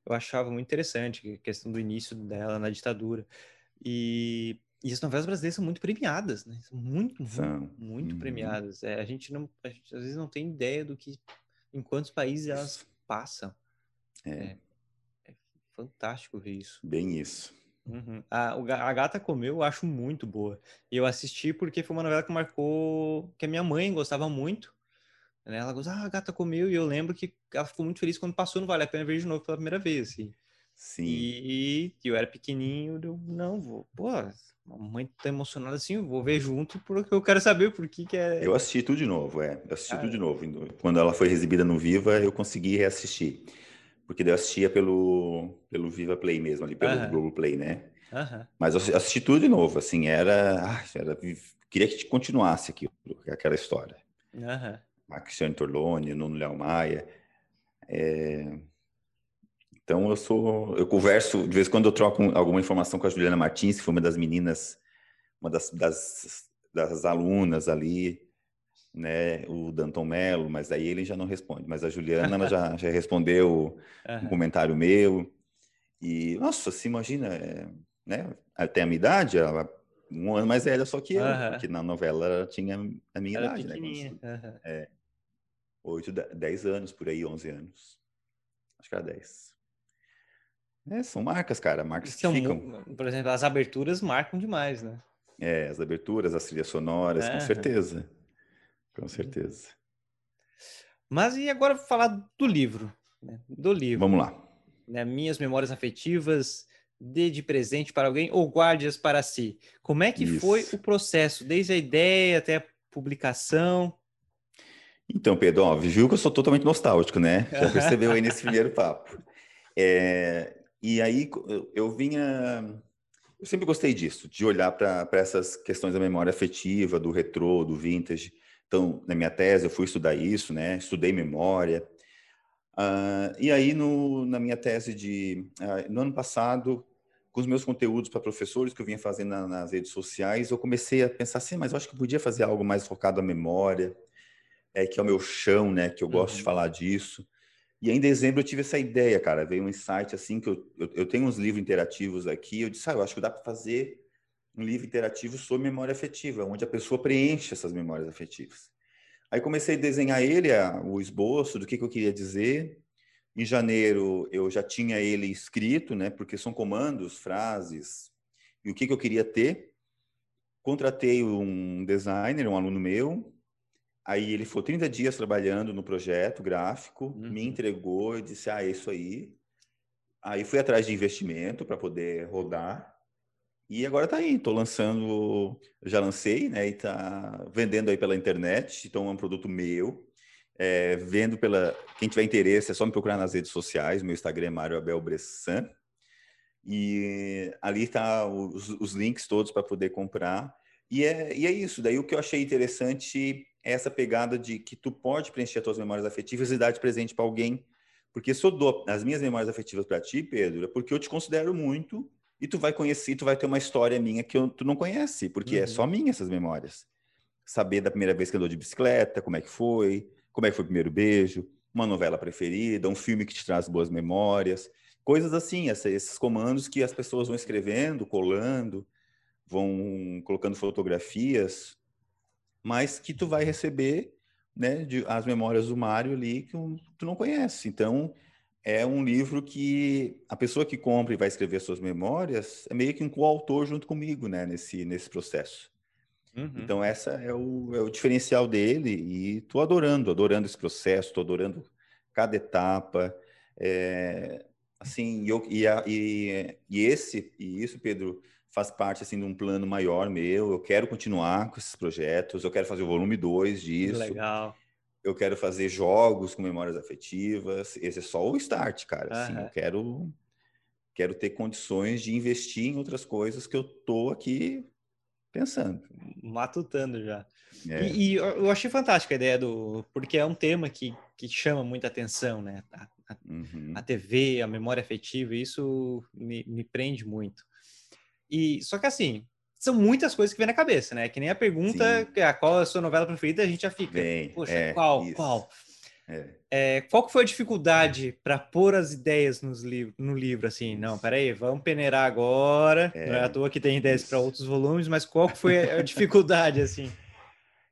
eu achava muito interessante a questão do início dela na ditadura. E, e as novelas brasileiras são muito premiadas, né? São muito, são. muito, muito uhum. premiadas. É, a gente não, a gente, às vezes não tem ideia do que em quantos países elas passam. É. é, é fantástico ver isso. Bem isso. Uhum. A, a Gata Comeu eu acho muito boa. E eu assisti porque foi uma novela que marcou, que a minha mãe gostava muito. Né? Ela gostou, ah, a Gata Comeu, e eu lembro que ela ficou muito feliz quando passou no Vale a Pena Ver de novo pela primeira vez. Assim. Sim. E, eu era pequenininho, eu, não, vou, pô, a mãe tá emocionada assim, vou ver junto porque eu quero saber por que que é... Eu assisti tudo de novo, é, eu assisti ah, tudo de novo. Quando ela foi exibida no Viva, eu consegui reassistir. Porque eu assistia pelo, pelo Viva Play mesmo, ali pelo. Globo Play, né? Mas eu assisti tudo de novo, assim, era, era queria que continuasse aquilo, aquela história. Uhum. A Cristiane Torlone, Nuno Léo Maia. É... Então eu sou, eu converso, de vez em quando eu troco alguma informação com a Juliana Martins, que foi uma das meninas, uma das, das, das alunas ali, né, o Danton Mello, mas aí ele já não responde. Mas a Juliana ela já, já respondeu uhum. um comentário meu. E, nossa, se imagina, é, né, até a minha idade, ela um ano mais velha só que eu, uhum. porque na novela ela tinha a minha idade, né? Uhum. É, 8, 10 anos, por aí, 11 anos. Acho que era 10. É, são marcas, cara, marcas que ficam. Por exemplo, as aberturas marcam demais, né? É, as aberturas, as trilhas sonoras, com certeza. Com certeza. Mas e agora falar do livro? Né? Do livro. Vamos lá. Né? Minhas memórias afetivas, dê de presente para alguém ou guarde-as para si. Como é que Isso. foi o processo, desde a ideia até a publicação? Então, Pedro, ó, viu que eu sou totalmente nostálgico, né? <laughs> Já percebeu aí nesse primeiro papo. É, e aí eu, eu vinha eu sempre gostei disso, de olhar para essas questões da memória afetiva, do retrô, do vintage. Então, na minha tese, eu fui estudar isso, né? Estudei memória. Uh, e aí, no, na minha tese de... Uh, no ano passado, com os meus conteúdos para professores que eu vinha fazendo na, nas redes sociais, eu comecei a pensar assim, mas eu acho que eu podia fazer algo mais focado na memória, é, que é o meu chão, né? Que eu gosto uhum. de falar disso. E aí, em dezembro eu tive essa ideia, cara. Veio um insight assim que eu, eu, eu tenho uns livros interativos aqui. Eu disse, ah, eu acho que dá para fazer um livro interativo sobre memória afetiva, onde a pessoa preenche essas memórias afetivas. Aí comecei a desenhar ele, o esboço do que, que eu queria dizer. Em janeiro eu já tinha ele escrito, né? Porque são comandos, frases e o que, que eu queria ter. Contratei um designer, um aluno meu. Aí ele ficou 30 dias trabalhando no projeto gráfico, uhum. me entregou e disse: Ah, é isso aí. Aí fui atrás de investimento para poder rodar E agora tá aí, tô lançando, já lancei, né? E tá vendendo aí pela internet, então é um produto meu. É, vendo pela. Quem tiver interesse, é só me procurar nas redes sociais. Meu Instagram é Mário Abel Bressan. E ali tá os, os links todos para poder comprar. E é, e é isso. Daí o que eu achei interessante essa pegada de que tu pode preencher as tuas memórias afetivas e dar de presente para alguém. Porque se eu dou as minhas memórias afetivas para ti, Pedro, é porque eu te considero muito e tu vai conhecer, tu vai ter uma história minha que eu, tu não conhece, porque uhum. é só minha essas memórias. Saber da primeira vez que andou de bicicleta, como é que foi, como é que foi o primeiro beijo, uma novela preferida, um filme que te traz boas memórias, coisas assim, essa, esses comandos que as pessoas vão escrevendo, colando, vão colocando fotografias, mas que tu vai receber, né, de, as memórias do Mário ali que tu não conhece. Então, é um livro que a pessoa que compra e vai escrever suas memórias é meio que um coautor junto comigo, né, nesse, nesse processo. Uhum. Então, essa é o, é o diferencial dele e tô adorando, adorando esse processo, tô adorando cada etapa. É, assim, eu, e, a, e, e esse, e isso, Pedro, faz parte, assim, de um plano maior meu. Eu quero continuar com esses projetos, eu quero fazer o volume 2 disso. Legal eu quero fazer jogos com memórias afetivas. Esse é só o start, cara. Assim, uhum. eu quero, quero ter condições de investir em outras coisas que eu tô aqui pensando. Matutando já. É. E, e, eu achei fantástica a ideia do. Porque é um tema que, que chama muita atenção, né? A, a, uhum. a TV, a memória afetiva, isso me, me prende muito. E só que assim, são muitas coisas que vem na cabeça, né? Que nem a pergunta, que a qual é a sua novela preferida, a gente já fica. Bem, Poxa, é, qual? Isso. Qual? É. É, qual que foi a dificuldade para pôr as ideias nos liv no livro? Assim, não, peraí, vamos peneirar agora. É, não é à toa que tem ideias para outros volumes, mas qual que foi a <laughs> dificuldade, assim?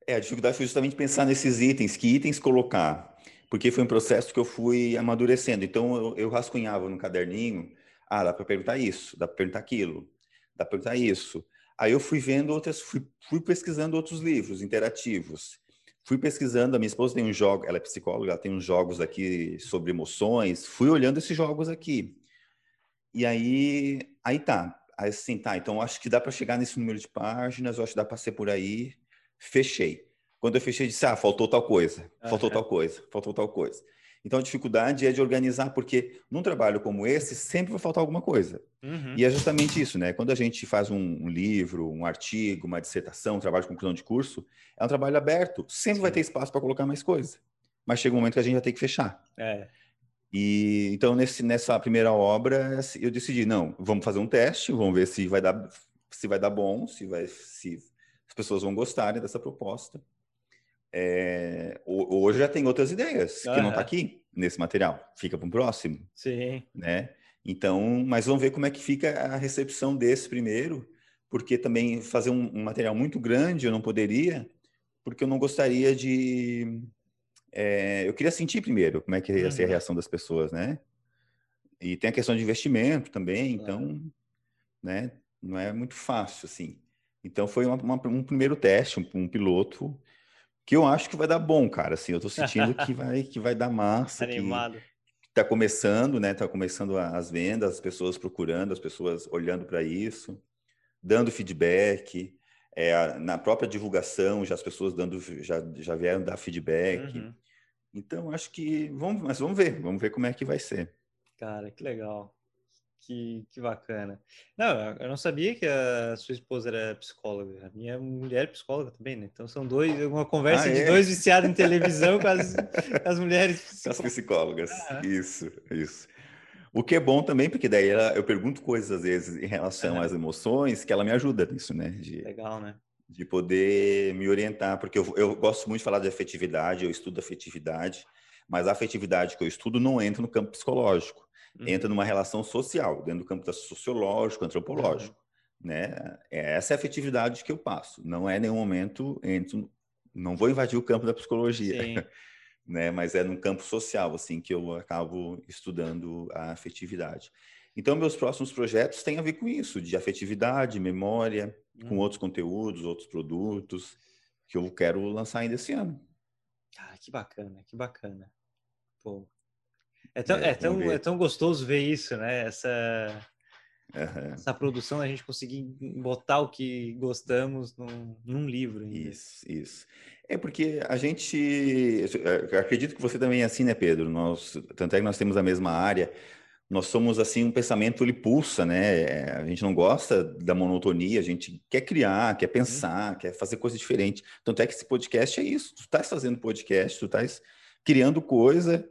É, a dificuldade foi justamente pensar nesses itens, que itens colocar, porque foi um processo que eu fui amadurecendo. Então, eu, eu rascunhava no caderninho, ah, dá para perguntar isso, dá para perguntar aquilo, dá para perguntar isso. Aí eu fui vendo outras, fui, fui pesquisando outros livros interativos. Fui pesquisando, a minha esposa tem um jogo, ela é psicóloga, ela tem uns jogos aqui sobre emoções. Fui olhando esses jogos aqui. E aí, aí tá. Aí assim, tá, então acho que dá para chegar nesse número de páginas, acho que dá para ser por aí. Fechei. Quando eu fechei, disse: "Ah, faltou tal coisa, faltou tal coisa, faltou tal coisa". Então, a dificuldade é de organizar, porque num trabalho como esse, sempre vai faltar alguma coisa. Uhum. E é justamente isso, né? Quando a gente faz um, um, livro, um artigo, uma dissertação, um trabalho de conclusão de curso, é um trabalho aberto. Sempre Sim. vai ter espaço para colocar mais coisa. Mas chega um momento que a gente vai ter que fechar. É. E então, nesse, nessa primeira obra, eu decidi, não, vamos fazer um teste, vamos ver se vai dar, se vai dar bom, se, vai, se as pessoas vão gostarem dessa proposta. É, hoje já tem outras ideias que não está aqui nesse material. Fica para um próximo. Sim. Né? Então, mas vamos ver como é que fica a recepção desse primeiro, porque também fazer um, um material muito grande eu não poderia, porque eu não gostaria de. É, eu queria sentir primeiro como é que ia ser a uhum. reação das pessoas, né? E tem a questão de investimento também, então, né? Não é muito fácil assim. Então foi uma, uma, um primeiro teste, um, um piloto que eu acho que vai dar bom, cara. Assim, eu tô sentindo que <laughs> vai, que vai dar massa. Animado. Que tá começando, né? Tá começando as vendas, as pessoas procurando, as pessoas olhando para isso, dando feedback. É, na própria divulgação, já as pessoas dando, já, já vieram dar feedback. Uhum. Então, acho que vamos, mas vamos ver, vamos ver como é que vai ser. Cara, que legal. Que, que bacana. Não, eu não sabia que a sua esposa era psicóloga. A minha mulher é psicóloga também, né? Então são dois, uma conversa ah, de é? dois viciados em televisão com as, <laughs> as mulheres <laughs> psicólogas. As psicólogas, ah. isso, isso. O que é bom também, porque daí ela, eu pergunto coisas às vezes em relação às emoções, que ela me ajuda nisso, né? De, Legal, né? De poder me orientar, porque eu, eu gosto muito de falar de afetividade, eu estudo afetividade, mas a afetividade que eu estudo não entra no campo psicológico uhum. entra numa relação social, dentro do campo sociológico, antropológico. Uhum. Né? É essa é a afetividade que eu passo. Não é nenhum momento, entro, não vou invadir o campo da psicologia. <laughs> né? Mas é no campo social, assim, que eu acabo estudando a afetividade. Então, meus próximos projetos têm a ver com isso, de afetividade, memória, uhum. com outros conteúdos, outros produtos, que eu quero lançar ainda esse ano. Ah, que bacana, que bacana. Pô, é tão, é, é tão, é tão gostoso ver isso, né? Essa, Uhum. Essa produção, a gente conseguir botar o que gostamos num, num livro. Ainda. Isso, isso. É porque a gente, acredito que você também é assim, né, Pedro? Nós, tanto é que nós temos a mesma área. Nós somos assim um pensamento ele pulsa, né? A gente não gosta da monotonia, a gente quer criar, quer pensar, uhum. quer fazer coisa diferente. Tanto é que esse podcast é isso. Tu estás fazendo podcast, tu estás criando coisa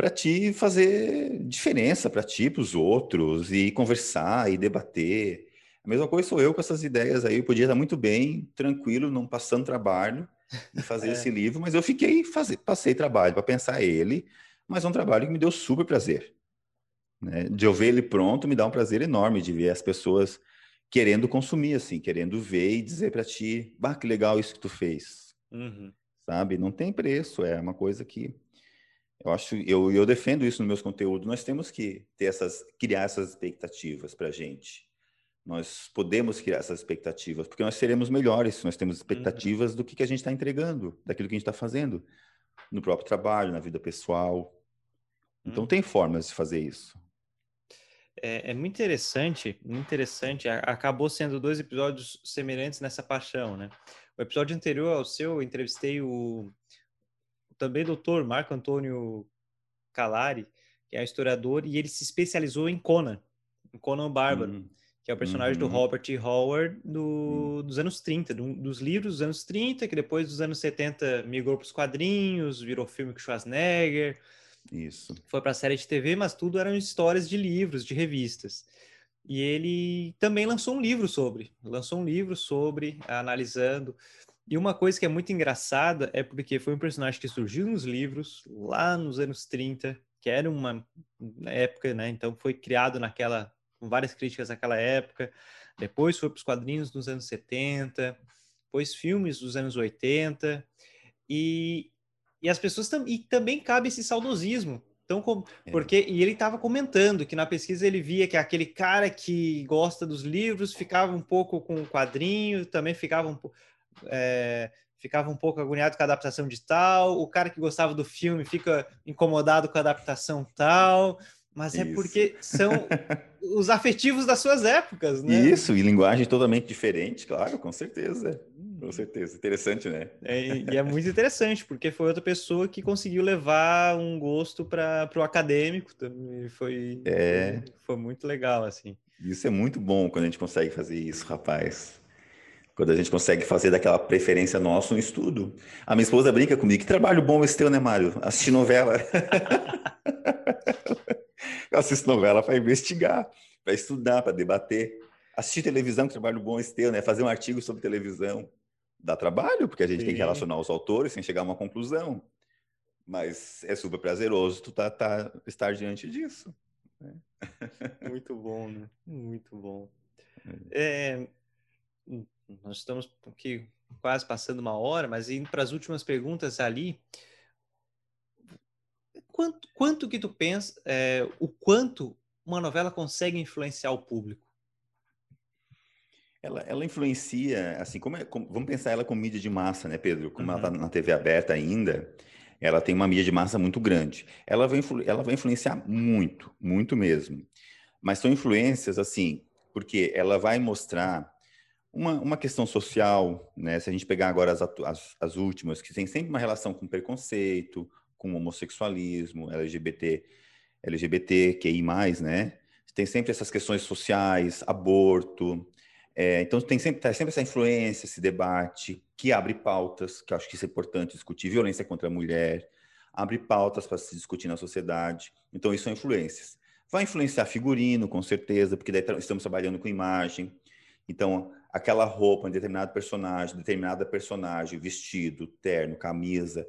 para te fazer diferença para ti, para os outros, e conversar e debater. A mesma coisa sou eu com essas ideias aí. Eu podia estar muito bem, tranquilo, não passando trabalho de fazer <laughs> é. esse livro, mas eu fiquei, fazer, passei trabalho para pensar ele, mas é um trabalho que me deu super prazer. Né? De eu ver ele pronto, me dá um prazer enorme de ver as pessoas querendo consumir, assim, querendo ver e dizer para ti, bah, que legal isso que tu fez. Uhum. Sabe? Não tem preço, é uma coisa que eu acho, eu, eu defendo isso nos meus conteúdos. Nós temos que ter essas, criar essas expectativas para a gente. Nós podemos criar essas expectativas, porque nós seremos melhores se nós temos uhum. expectativas uhum. do que, que a gente está entregando, daquilo que a gente está fazendo no próprio trabalho, na vida pessoal. Então, uhum. tem formas de fazer isso. É, é, muito interessante, muito interessante. Acabou sendo dois episódios semelhantes nessa paixão, né? O episódio anterior ao seu, eu entrevistei o também doutor Marco Antônio Calari, que é historiador, e ele se especializou em Conan, em Conan Bárbaro, uhum. que é o personagem uhum. do Robert E. Howard do, uhum. dos anos 30, do, dos livros dos anos 30, que depois dos anos 70 migrou para os quadrinhos, virou filme com Schwarzenegger. Isso. Foi para a série de TV, mas tudo eram histórias de livros, de revistas. E ele também lançou um livro sobre, lançou um livro sobre, analisando e uma coisa que é muito engraçada é porque foi um personagem que surgiu nos livros lá nos anos 30, que era uma época, né? Então foi criado naquela com várias críticas naquela época. Depois foi para os quadrinhos dos anos 70, depois filmes dos anos 80. E, e as pessoas tam, e também cabe esse saudosismo. Então, com, é. porque e ele estava comentando que na pesquisa ele via que aquele cara que gosta dos livros ficava um pouco com o quadrinho, também ficava um pouco é, ficava um pouco agoniado com a adaptação de tal, o cara que gostava do filme fica incomodado com a adaptação tal, mas é Isso. é porque são <laughs> os afetivos das suas épocas, né? Isso, e linguagem totalmente diferente, claro, com certeza. Com uhum. certeza. Interessante, né? É, e é muito interessante, porque foi outra pessoa que conseguiu levar um gosto para o acadêmico também. Foi, é... foi, foi muito legal, assim. Isso é muito bom quando a gente consegue fazer isso, rapaz. Quando a gente consegue fazer daquela preferência nossa um estudo. A minha esposa brinca comigo, que trabalho bom esse teu, né, Mário? Assistir novela. <laughs> Eu assisto novela para investigar, para estudar, para debater. Assistir televisão, que trabalho bom esse teu, né? Fazer um artigo sobre televisão. Dá trabalho, porque a gente Sim. tem que relacionar os autores sem chegar a uma conclusão. Mas é super prazeroso tu tá, tá, estar diante disso. Né? <laughs> Muito bom, né? Muito bom. É, nós estamos aqui quase passando uma hora, mas indo para as últimas perguntas ali, quanto, quanto que tu pensa, é, o quanto uma novela consegue influenciar o público? Ela, ela influencia, assim, como, é, como, vamos pensar ela como mídia de massa, né, Pedro? Como uhum. ela está na TV aberta ainda, ela tem uma mídia de massa muito grande. Ela vai, ela vai influenciar muito, muito mesmo. Mas são influências, assim, porque ela vai mostrar uma, uma questão social, né? Se a gente pegar agora as, as, as últimas, que tem sempre uma relação com preconceito, com homossexualismo, LGBT, LGBTQI+, né? Tem sempre essas questões sociais, aborto. É, então tem sempre, tá sempre essa influência, esse debate, que abre pautas, que eu acho que isso é importante discutir, violência contra a mulher, abre pautas para se discutir na sociedade. Então isso são influências. Vai influenciar figurino, com certeza, porque daí estamos trabalhando com imagem. Então, aquela roupa, um determinado personagem, determinada personagem, vestido, terno, camisa,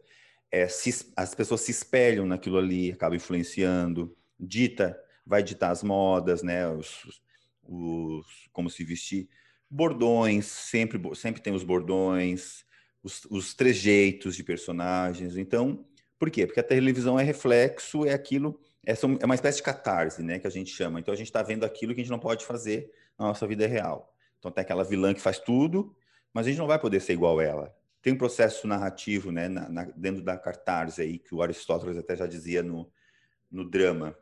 é, se, as pessoas se espelham naquilo ali, acaba influenciando, dita, vai ditar as modas, né, os, os, como se vestir, bordões, sempre, sempre tem os bordões, os, os trejeitos de personagens, então, por quê? Porque a televisão é reflexo, é aquilo, é, é uma espécie de catarse, né, que a gente chama, então a gente está vendo aquilo que a gente não pode fazer na nossa vida real. Então tem aquela vilã que faz tudo, mas a gente não vai poder ser igual ela. Tem um processo narrativo, né, na, na, dentro da cartaz aí, que o Aristóteles até já dizia no, no drama,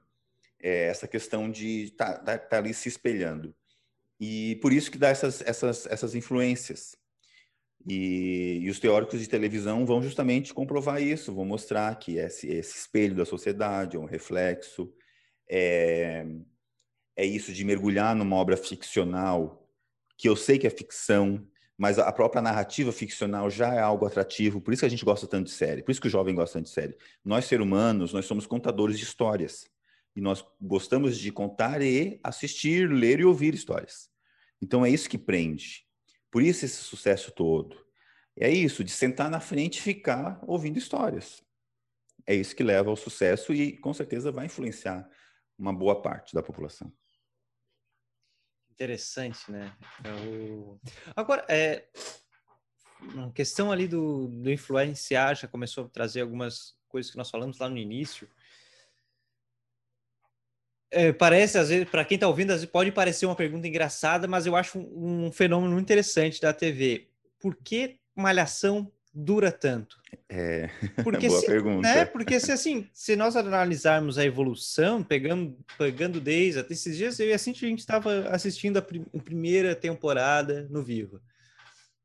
é, essa questão de tá, tá, tá ali se espelhando. E por isso que dá essas, essas, essas influências. E, e, os teóricos de televisão vão justamente comprovar isso, vão mostrar que esse, esse espelho da sociedade é um reflexo, é, é isso de mergulhar numa obra ficcional, que eu sei que é ficção, mas a própria narrativa ficcional já é algo atrativo, por isso que a gente gosta tanto de série, por isso que o jovem gosta tanto de série. Nós, seres humanos, nós somos contadores de histórias, e nós gostamos de contar e assistir, ler e ouvir histórias. Então é isso que prende. Por isso esse sucesso todo. É isso, de sentar na frente e ficar ouvindo histórias. É isso que leva ao sucesso e com certeza vai influenciar uma boa parte da população. Interessante, né? Eu... Agora, é, uma questão ali do, do influenciar já começou a trazer algumas coisas que nós falamos lá no início. É, parece, às vezes, para quem está ouvindo, às vezes pode parecer uma pergunta engraçada, mas eu acho um, um fenômeno interessante da TV. Por que Malhação dura tanto? É, <laughs> Porque boa se, pergunta. Né? Porque se assim, se nós analisarmos a evolução, pegando, pegando desde até esses dias, eu e assim a gente estava assistindo a, prim, a, primeira temporada no Vivo.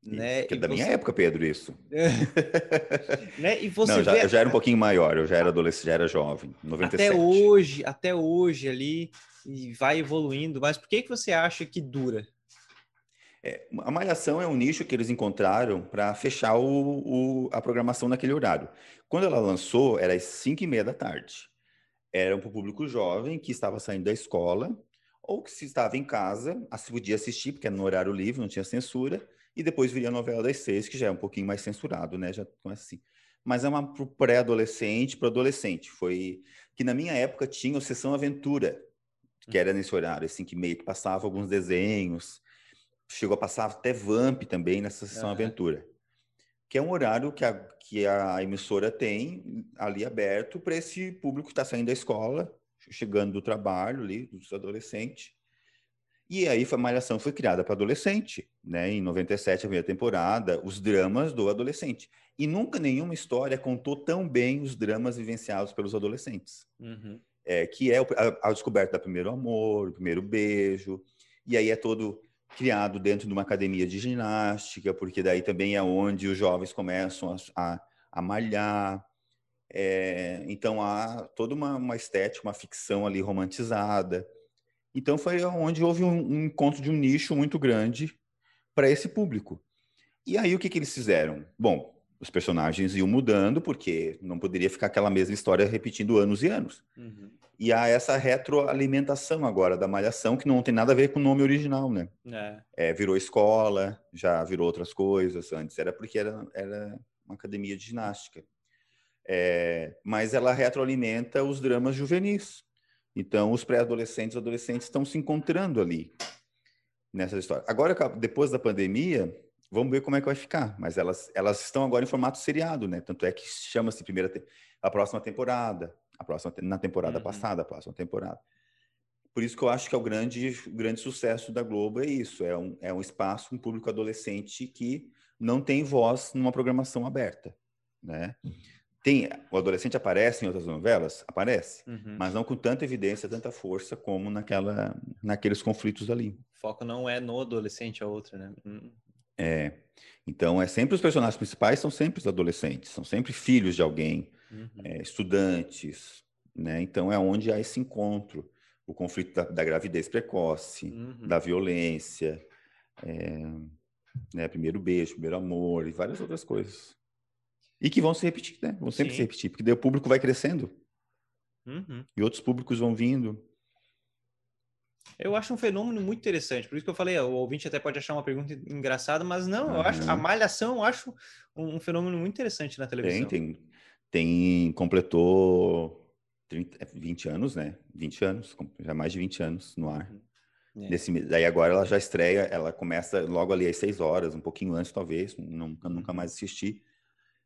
Né? Que é da você... minha época, Pedro, isso. <laughs> né? E você Não, já, eu já era um pouquinho maior, eu já era adolescente, já era jovem, 97. Até hoje, até hoje ali, e vai evoluindo, mas por que, que você acha que dura? É, a Malhação é um nicho que eles encontraram para fechar o, o, a programação naquele horário. Quando ela lançou, era às 5 e meia da tarde. Era para o público jovem que estava saindo da escola ou que se estava em casa, se podia assistir, porque era no horário livre, não tinha censura, e depois viria a novela das seis, que já é um pouquinho mais censurado, né? Já começa assim. Mas é uma pré-adolescente para adolescente. Foi que na minha época tinha o Sessão Aventura, que era nesse horário, assim, que meio que passava alguns desenhos, chegou a passar até Vamp também nessa sessão uhum. aventura, que é um horário que a, que a emissora tem ali aberto para esse público que está saindo da escola, chegando do trabalho ali, dos adolescentes. E aí a Malhação foi criada para adolescente, né? Em 97, a primeira temporada, os dramas do adolescente. E nunca nenhuma história contou tão bem os dramas vivenciados pelos adolescentes. Uhum. É, que é a, a descoberta do primeiro amor, o primeiro beijo, e aí é todo criado dentro de uma academia de ginástica, porque daí também é onde os jovens começam a, a, a malhar. É, então há toda uma, uma, estética, uma ficção ali romantizada. Então foi onde houve um, um encontro de um nicho muito grande para esse público. E aí o que, que eles fizeram? Bom, os personagens iam mudando, porque não poderia ficar aquela mesma história repetindo anos e anos. Uhum. E há essa retroalimentação agora da Malhação, que não tem nada a ver com o nome original, né? É. É, virou escola, já virou outras coisas. Antes era porque era, era uma academia de ginástica. É, mas ela retroalimenta os dramas juvenis. Então, os pré-adolescentes e adolescentes estão se encontrando ali nessa história. Agora, depois da pandemia, vamos ver como é que vai ficar. Mas elas, elas estão agora em formato seriado, né? Tanto é que chama-se primeira a próxima temporada, a próxima na temporada uhum. passada, a próxima temporada. Por isso que eu acho que é o grande, grande sucesso da Globo é isso, é um, é um espaço, um público adolescente que não tem voz numa programação aberta, né? Tem, o adolescente aparece em outras novelas? Aparece, uhum. mas não com tanta evidência, tanta força como naquela, naqueles conflitos ali. O foco não é no adolescente, é outro, né? Hum. É, então é sempre os personagens principais são sempre os adolescentes, são sempre filhos de alguém, uhum. é, estudantes, né? Então é onde há esse encontro, o conflito da, da gravidez precoce, uhum. da violência, é, né? Primeiro beijo, primeiro amor e várias outras coisas. E que vão se repetir, né? Vão sempre Sim. se repetir, porque daí o público vai crescendo. Uhum. E outros públicos vão vindo. Eu acho um fenômeno muito interessante, por isso que eu falei, o ouvinte até pode achar uma pergunta engraçada, mas não, uhum. eu acho a malhação, eu acho um, fenômeno muito interessante na televisão. Tem, tem, tem completou 30, 20 é, anos, né? 20 anos, já mais de 20 anos no ar. Uhum. É. Desse, daí agora ela já estreia, ela começa logo ali às 6 horas, um pouquinho antes talvez, nunca, nunca uhum. mais assisti.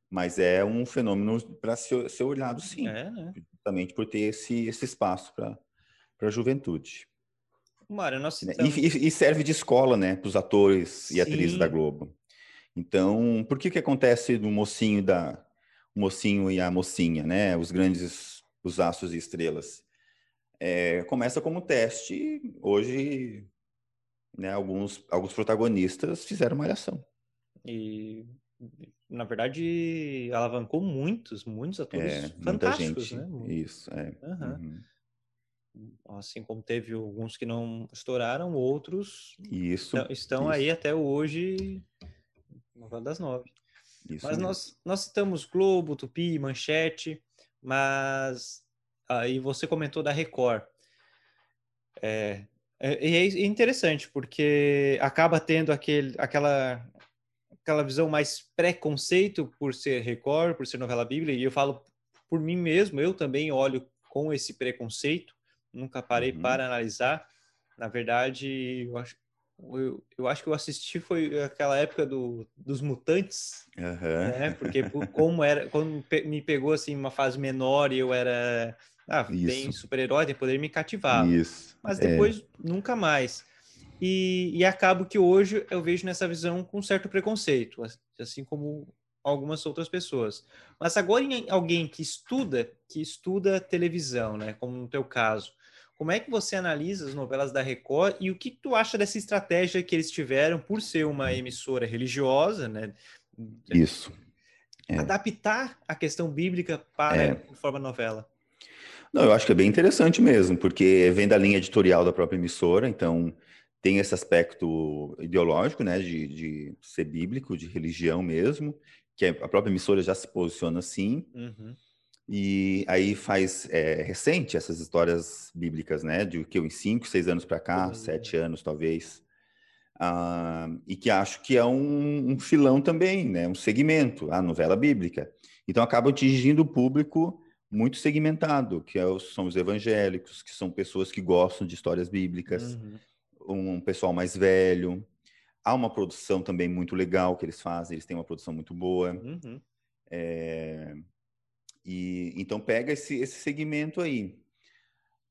Mas é um fenômeno para ser, ser, olhado sim, é, né? justamente por ter esse, esse espaço para a juventude. Mário, nós né, e, e, serve de escola, né, para os atores Sim. e atrizes da Globo. Então, por que que acontece do mocinho da o mocinho e a mocinha, né, os grandes os astros e estrelas? é, começa como teste. Hoje, né, alguns, alguns protagonistas fizeram malhação. E, na verdade, alavancou muitos, muitos atores é, fantásticos, gente, né? Isso, é. Uhum. Uhum. Assim como teve alguns que não estouraram, outros isso, estão, estão isso. aí até hoje, novela das nove. Isso mas nós, nós citamos Globo, Tupi, Manchete, mas aí você comentou da Record. É, é, é interessante, porque acaba tendo aquele, aquela, aquela visão mais preconceito por ser Record, por ser novela bíblica, e eu falo por mim mesmo, eu também olho com esse preconceito, nunca parei uhum. para analisar. Na verdade, eu acho, eu, eu, acho que eu assisti foi aquela época do, dos mutantes, uhum. né? Porque por, como era, quando me pegou assim uma fase menor e eu era ah, tem super-herói, tem poder me cativava. Isso. Mas é. depois é. nunca mais. E, e acabo que hoje eu vejo nessa visão com certo preconceito, assim como algumas outras pessoas. Mas agora em alguém que estuda, que estuda televisão, né, como no teu caso, como é que você analisa as novelas da Record e o que tu acha dessa estratégia que eles tiveram por ser uma emissora religiosa, né? Isso. É. Adaptar a questão bíblica para é. forma novela. Não, eu acho que é bem interessante mesmo, porque vem da linha editorial da própria emissora, então tem esse aspecto ideológico, né, de, de ser bíblico, de religião mesmo, que a própria emissora já se posiciona assim. Uhum. E aí faz é, recente essas histórias bíblicas, né? De que uns cinco, seis anos para cá, uhum. sete anos talvez. Ah, e que acho que é um, um, filão também, né? Um segmento, a novela bíblica. Então acaba atingindo o público muito segmentado, que é são os evangélicos, que são pessoas que gostam de histórias bíblicas, uhum. um pessoal mais velho. Há uma produção também muito legal que eles fazem, eles têm uma produção muito boa. Uhum. É, e então pega esse, esse segmento aí.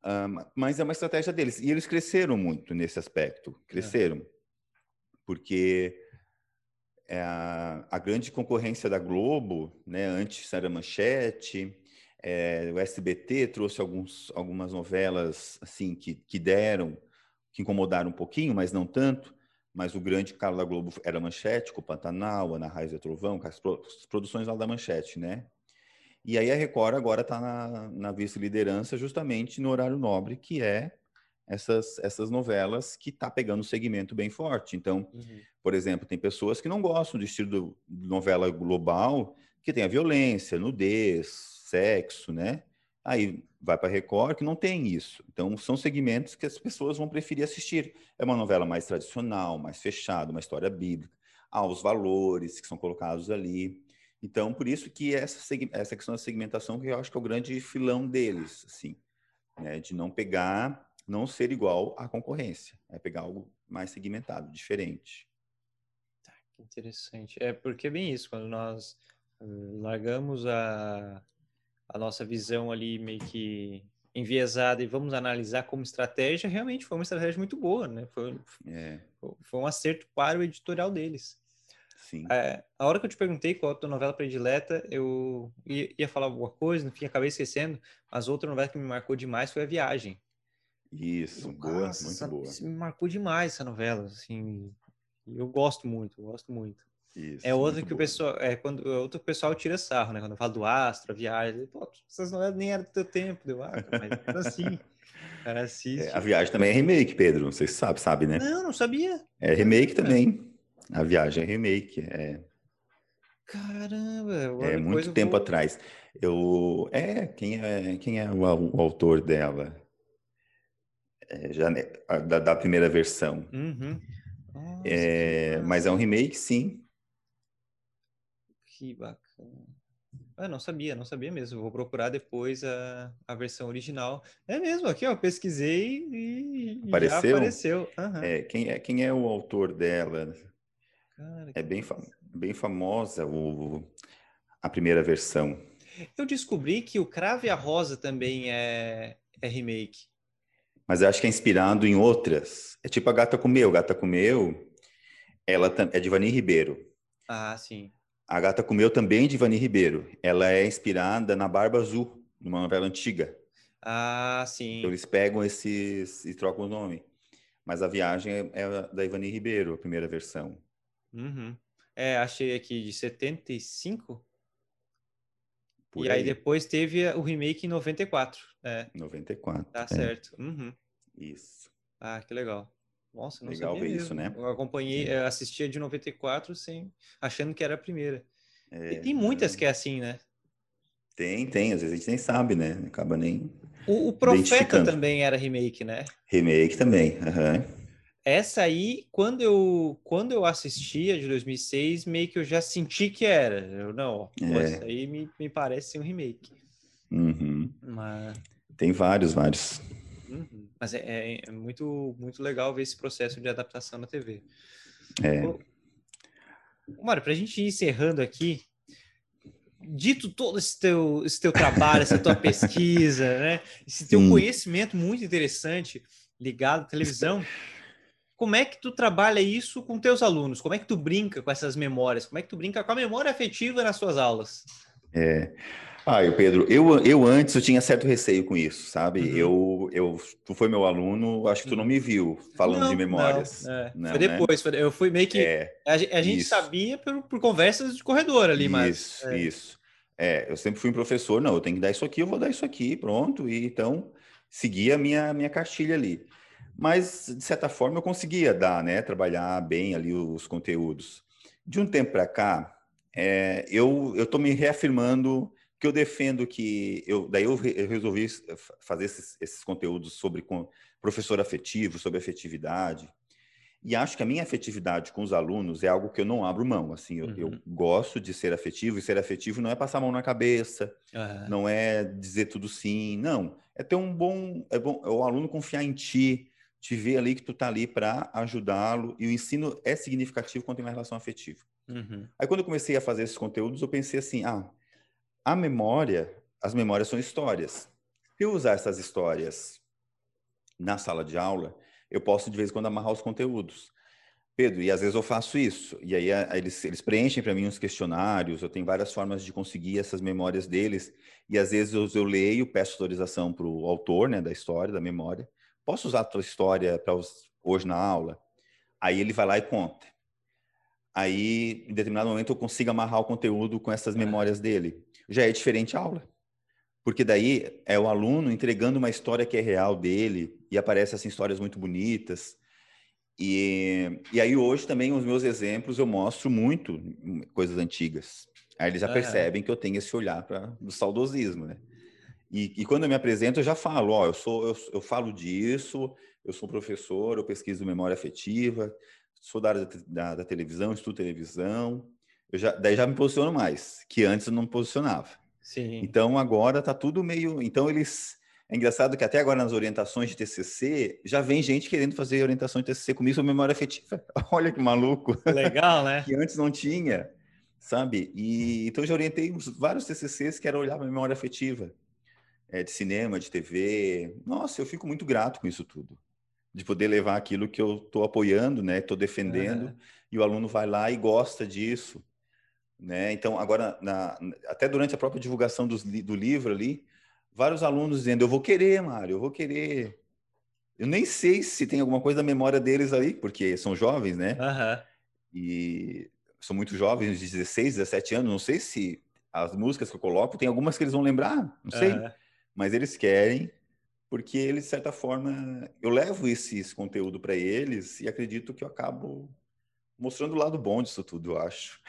Um, mas é uma estratégia deles. E eles cresceram muito nesse aspecto. Cresceram. É. Porque é a, a, grande concorrência da Globo, né, antes era Manchete, é, o SBT trouxe alguns, algumas novelas assim que, que deram, que incomodaram um pouquinho, mas não tanto. Mas o grande cara da Globo era Manchete, com o Pantanal, Ana Raiz e Trovão, as produções lá da Manchete, né? E aí a Record agora está na, na vice-liderança justamente no horário nobre, que é essas, essas novelas que está pegando um segmento bem forte. Então, uhum. por exemplo, tem pessoas que não gostam de estilo de novela global, que tem a violência, nudez, sexo, né? Aí vai para Record que não tem isso. Então, são segmentos que as pessoas vão preferir assistir. É uma novela mais tradicional, mais fechada, uma história bíblica. Há os valores que são colocados ali. Então, por isso que essa, essa questão da segmentação, que eu acho que é o grande filão deles, assim, né? de não pegar, não ser igual à concorrência, é pegar algo mais segmentado, diferente. Tá, que interessante. É porque é bem isso, quando nós uh, largamos a, a nossa visão ali meio que enviesada e vamos analisar como estratégia, realmente foi uma estratégia muito boa, né? Foi, é. foi um acerto para o editorial deles. Sim. É, a hora que eu te perguntei qual a tua novela predileta, eu ia, ia, falar alguma coisa, no fim acabei esquecendo, mas outra novela que me marcou demais foi A Viagem. Isso, boa, muito boa. Me marcou demais essa novela, assim, eu gosto muito, eu gosto muito. Isso, é outra que boa. o pessoal, é quando é outro pessoal tira sarro, né? Quando eu falo do Astro, a viagem, pô, essas novelas nem eram do teu tempo, deu ah, mas assim, cara assiste. É, a viagem também é remake, Pedro, não sei se sabe, sabe, né? Não, não sabia. É remake também. A Viagem é remake, é. Caramba, é muito tempo vou... atrás. Eu é quem é quem é o, o autor dela? É, já, da, da, primeira versão. Uhum. Nossa, é, mas é um remake, sim. Que bacana. Ah, não sabia, não sabia mesmo. Vou procurar depois a, a versão original. É mesmo, aqui ó, pesquisei e, apareceu? apareceu. Uhum. É, quem, é, quem é o autor dela? Cara, é bem, fam bem famosa o, a primeira versão. Eu descobri que o Crave a Rosa também é, é remake. Mas eu acho que é inspirado em outras. É tipo a Gata Comeu. Gata Comeu, ela é de Vani Ribeiro. Ah, sim. A Gata Comeu também é de Vani Ribeiro. Ela é inspirada na Barba Azul, numa novela antiga. Ah, sim. Então eles pegam esses e trocam o nome. Mas a viagem é, é da Ivani Ribeiro, a primeira versão. Uhum. É, achei aqui de 75. Por e aí. depois teve o remake em 94. É. 94. Tá é. certo. Uhum. Isso. Ah, que legal. Nossa, não Legal ver mesmo. isso, né? Eu acompanhei, eu assistia de 94 sem, achando que era a primeira. É, e tem muitas é. que é assim, né? Tem, tem. Às vezes a gente nem sabe, né? Acaba nem. O, o Profeta também era remake, né? Remake também. aham. Essa aí, quando eu, quando eu assistia de 2006, meio que eu já senti que era. Eu, não, pô, É. essa aí me, me parece ser um remake. Uhum. Mas, Tem vários, vários. uhum. Mas é, é- é muito, muito legal ver esse processo de adaptação na TV. É. Ô, Mário, para a gente ir encerrando aqui, dito todo esse teu, esse teu trabalho, essa tua <laughs> pesquisa, né? Esse teu Sim. conhecimento muito interessante ligado à televisão, como é que tu trabalha isso com teus alunos? Como é que tu brinca com essas memórias? Como é que tu brinca com a memória afetiva nas suas aulas? É. Ah, eu, Pedro, eu, eu antes eu tinha certo receio com isso, sabe? Uhum. Eu, eu, tu foi meu aluno, acho que tu não me viu falando Não, de memórias. não, é. Não, foi né? depois, foi- eu fui meio que. É, a, a gente isso. sabia por, por conversas de corredor ali, mas. isso, é. isso. É, eu sempre fui um professor, não, eu tenho que dar isso aqui, eu vou dar isso aqui, pronto. E então seguia a minha, minha cartilha ali. Mas, de certa forma, eu conseguia dar, né? Trabalhar bem ali os conteúdos. De um tempo para cá, é, eu eu estou me reafirmando que eu defendo que eu daí eu, re- eu resolvi f- fazer esses, esses conteúdos sobre professor afetivo, sobre afetividade. E acho que a minha afetividade com os alunos é algo que eu não abro mão. Assim, eu, eu Uhum. gosto de ser afetivo e ser afetivo não é passar a mão na cabeça, Aham. não é dizer tudo sim, não. É ter um bom, é bom, é o aluno confiar em ti, te ver ali que tu tá ali para ajudá-lo e o ensino é significativo quando tem uma relação afetiva. Uhum. Aí quando eu comecei a fazer esses conteúdos, eu pensei assim, ah, a memória, as memórias são histórias. Se eu usar essas histórias na sala de aula, eu posso de vez em quando amarrar os conteúdos. Pedro, e às vezes eu faço isso. E aí eles, eles preenchem para mim uns questionários, eu tenho várias formas de conseguir essas memórias deles. E às vezes eu, eu leio, peço autorização para o autor né, da história, da memória. Posso usar a tua história para hoje na aula? Aí ele vai lá e conta. Aí, em determinado momento, eu consigo amarrar o conteúdo com essas É. memórias dele. Já é diferente a aula. Porque daí é o aluno entregando uma história que é real dele e aparecem assim, histórias muito bonitas. E, e aí hoje também os meus exemplos eu mostro muito coisas antigas. Aí eles já Aham. percebem que eu tenho esse olhar para do saudosismo, né? E, e quando eu me apresento eu já falo, ó, eu sou eu, eu falo disso, eu sou professor, eu pesquiso memória afetiva, sou da área da, da, da televisão, estudo televisão. Eu já, daí já me posiciono mais, que antes eu não me posicionava. Sim. Então agora tá tudo meio. Então eles. É engraçado que até agora nas orientações de TCC já vem gente querendo fazer orientação de TCC comigo sobre memória afetiva. <laughs> Olha que maluco. Legal, né? <laughs> que antes não tinha, sabe? E então eu já orientei vários TCCs que era olhar para memória afetiva, é, de cinema, de TV. Nossa, eu fico muito grato com isso tudo, de poder levar aquilo que eu estou apoiando, né? Estou defendendo Aham. e o aluno vai lá e gosta disso, né? Então agora na- até durante a própria divulgação li- do livro ali, vários alunos dizendo eu vou querer, Mário, eu vou querer. Eu nem sei se tem alguma coisa da memória deles ali, porque são jovens, né? Aham. e são muito jovens, de 16, 17 anos, não sei se as músicas que eu coloco, tem algumas que eles vão lembrar, não sei, Aham. Mas eles querem, porque eles, de certa forma, eu levo esse, esse conteúdo para eles e acredito que eu acabo mostrando o lado bom disso tudo, eu acho.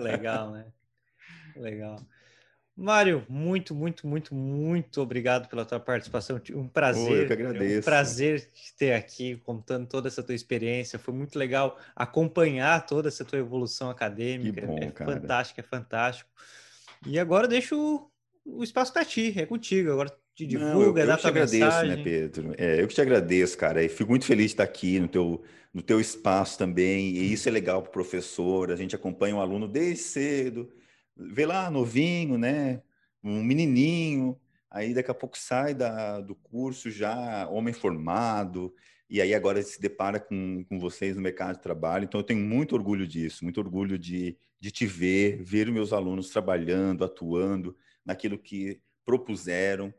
Legal, né? <laughs> Legal. Mário, muito, muito, muito, muito obrigado pela tua participação. Um prazer. eu que é Um agradeço. prazer te ter aqui contando toda essa tua experiência. Foi muito legal acompanhar toda essa tua evolução acadêmica. Que bom, é cara. fantástico, é fantástico. E agora deixa o, espaço para ti, é contigo. Agora te divulga, Não, eu, dá eu te tua agradeço, mensagem. né, Pedro? É, eu que te agradeço, cara. E fico muito feliz de estar aqui no teu, no teu espaço também. E isso é legal para o professor. A gente acompanha o aluno desde cedo, vê lá novinho, né? Um menininho. Aí daqui a pouco sai da, do curso já homem formado. E aí agora se depara com, com vocês no mercado de trabalho. Então eu tenho muito orgulho disso, muito orgulho de, de te ver, ver os meus alunos trabalhando, atuando naquilo que propuseram.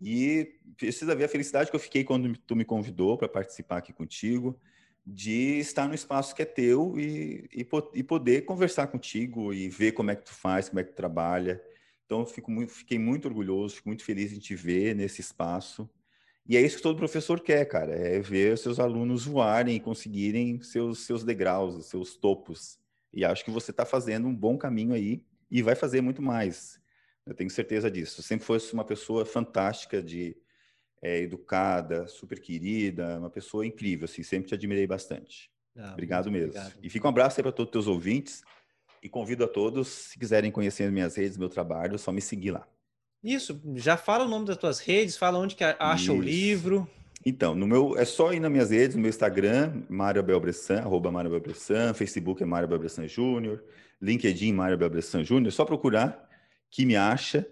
E precisa ver a felicidade que eu fiquei quando tu me convidou para participar aqui contigo, de estar no espaço que é teu e, e, e, poder conversar contigo e ver como é que tu faz, como é que tu trabalha. Então, fico muito, fiquei muito orgulhoso, fico muito feliz em te ver nesse espaço. E é isso que todo professor quer, cara, é ver seus alunos voarem e conseguirem seus, seus degraus, seus topos. E acho que você está fazendo um bom caminho aí e vai fazer muito mais. Eu tenho certeza disso. Sempre fosse uma pessoa fantástica, de é, educada, super querida, uma pessoa incrível, assim, sempre te admirei bastante. Ah, obrigado mesmo. Obrigado. E fica um abraço aí para todos os teus ouvintes e convido a todos, se quiserem conhecer minhas redes, meu trabalho, é só me seguir lá. Isso, já fala o nome das tuas redes, fala onde que acha Isso. o livro. Então, no meu, é só ir nas minhas redes, no meu Instagram, Mário Belbressan, arroba Mário Belbressan, Facebook é Mário Belbressan Júnior, LinkedIn Mário Belbressan Júnior, é só procurar que me acha,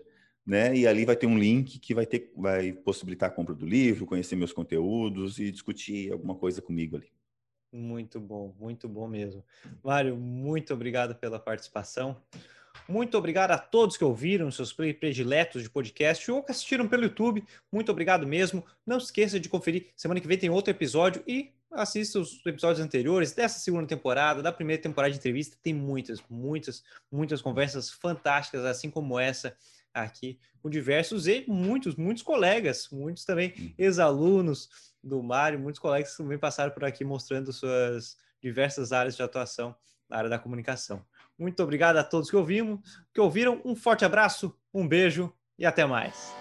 né? E ali vai ter um link que vai ter, vai possibilitar a compra do livro, conhecer meus conteúdos e discutir alguma coisa comigo ali. Muito bom, muito bom mesmo. Mário, muito obrigado pela participação. Muito obrigado a todos que ouviram seus prediletos de podcast ou que assistiram pelo YouTube. Muito obrigado mesmo. Não esqueça de conferir. Semana que vem tem outro episódio e assista os episódios anteriores dessa segunda temporada, da primeira temporada de entrevista. Tem muitas, muitas, muitas conversas fantásticas, assim como essa aqui, com diversos e muitos, muitos colegas, muitos também hum. ex-alunos do Mário, muitos colegas que também passaram por aqui mostrando suas diversas áreas de atuação na área da comunicação. Muito obrigado a todos que ouvimos, que ouviram. Um forte abraço, um beijo e até mais.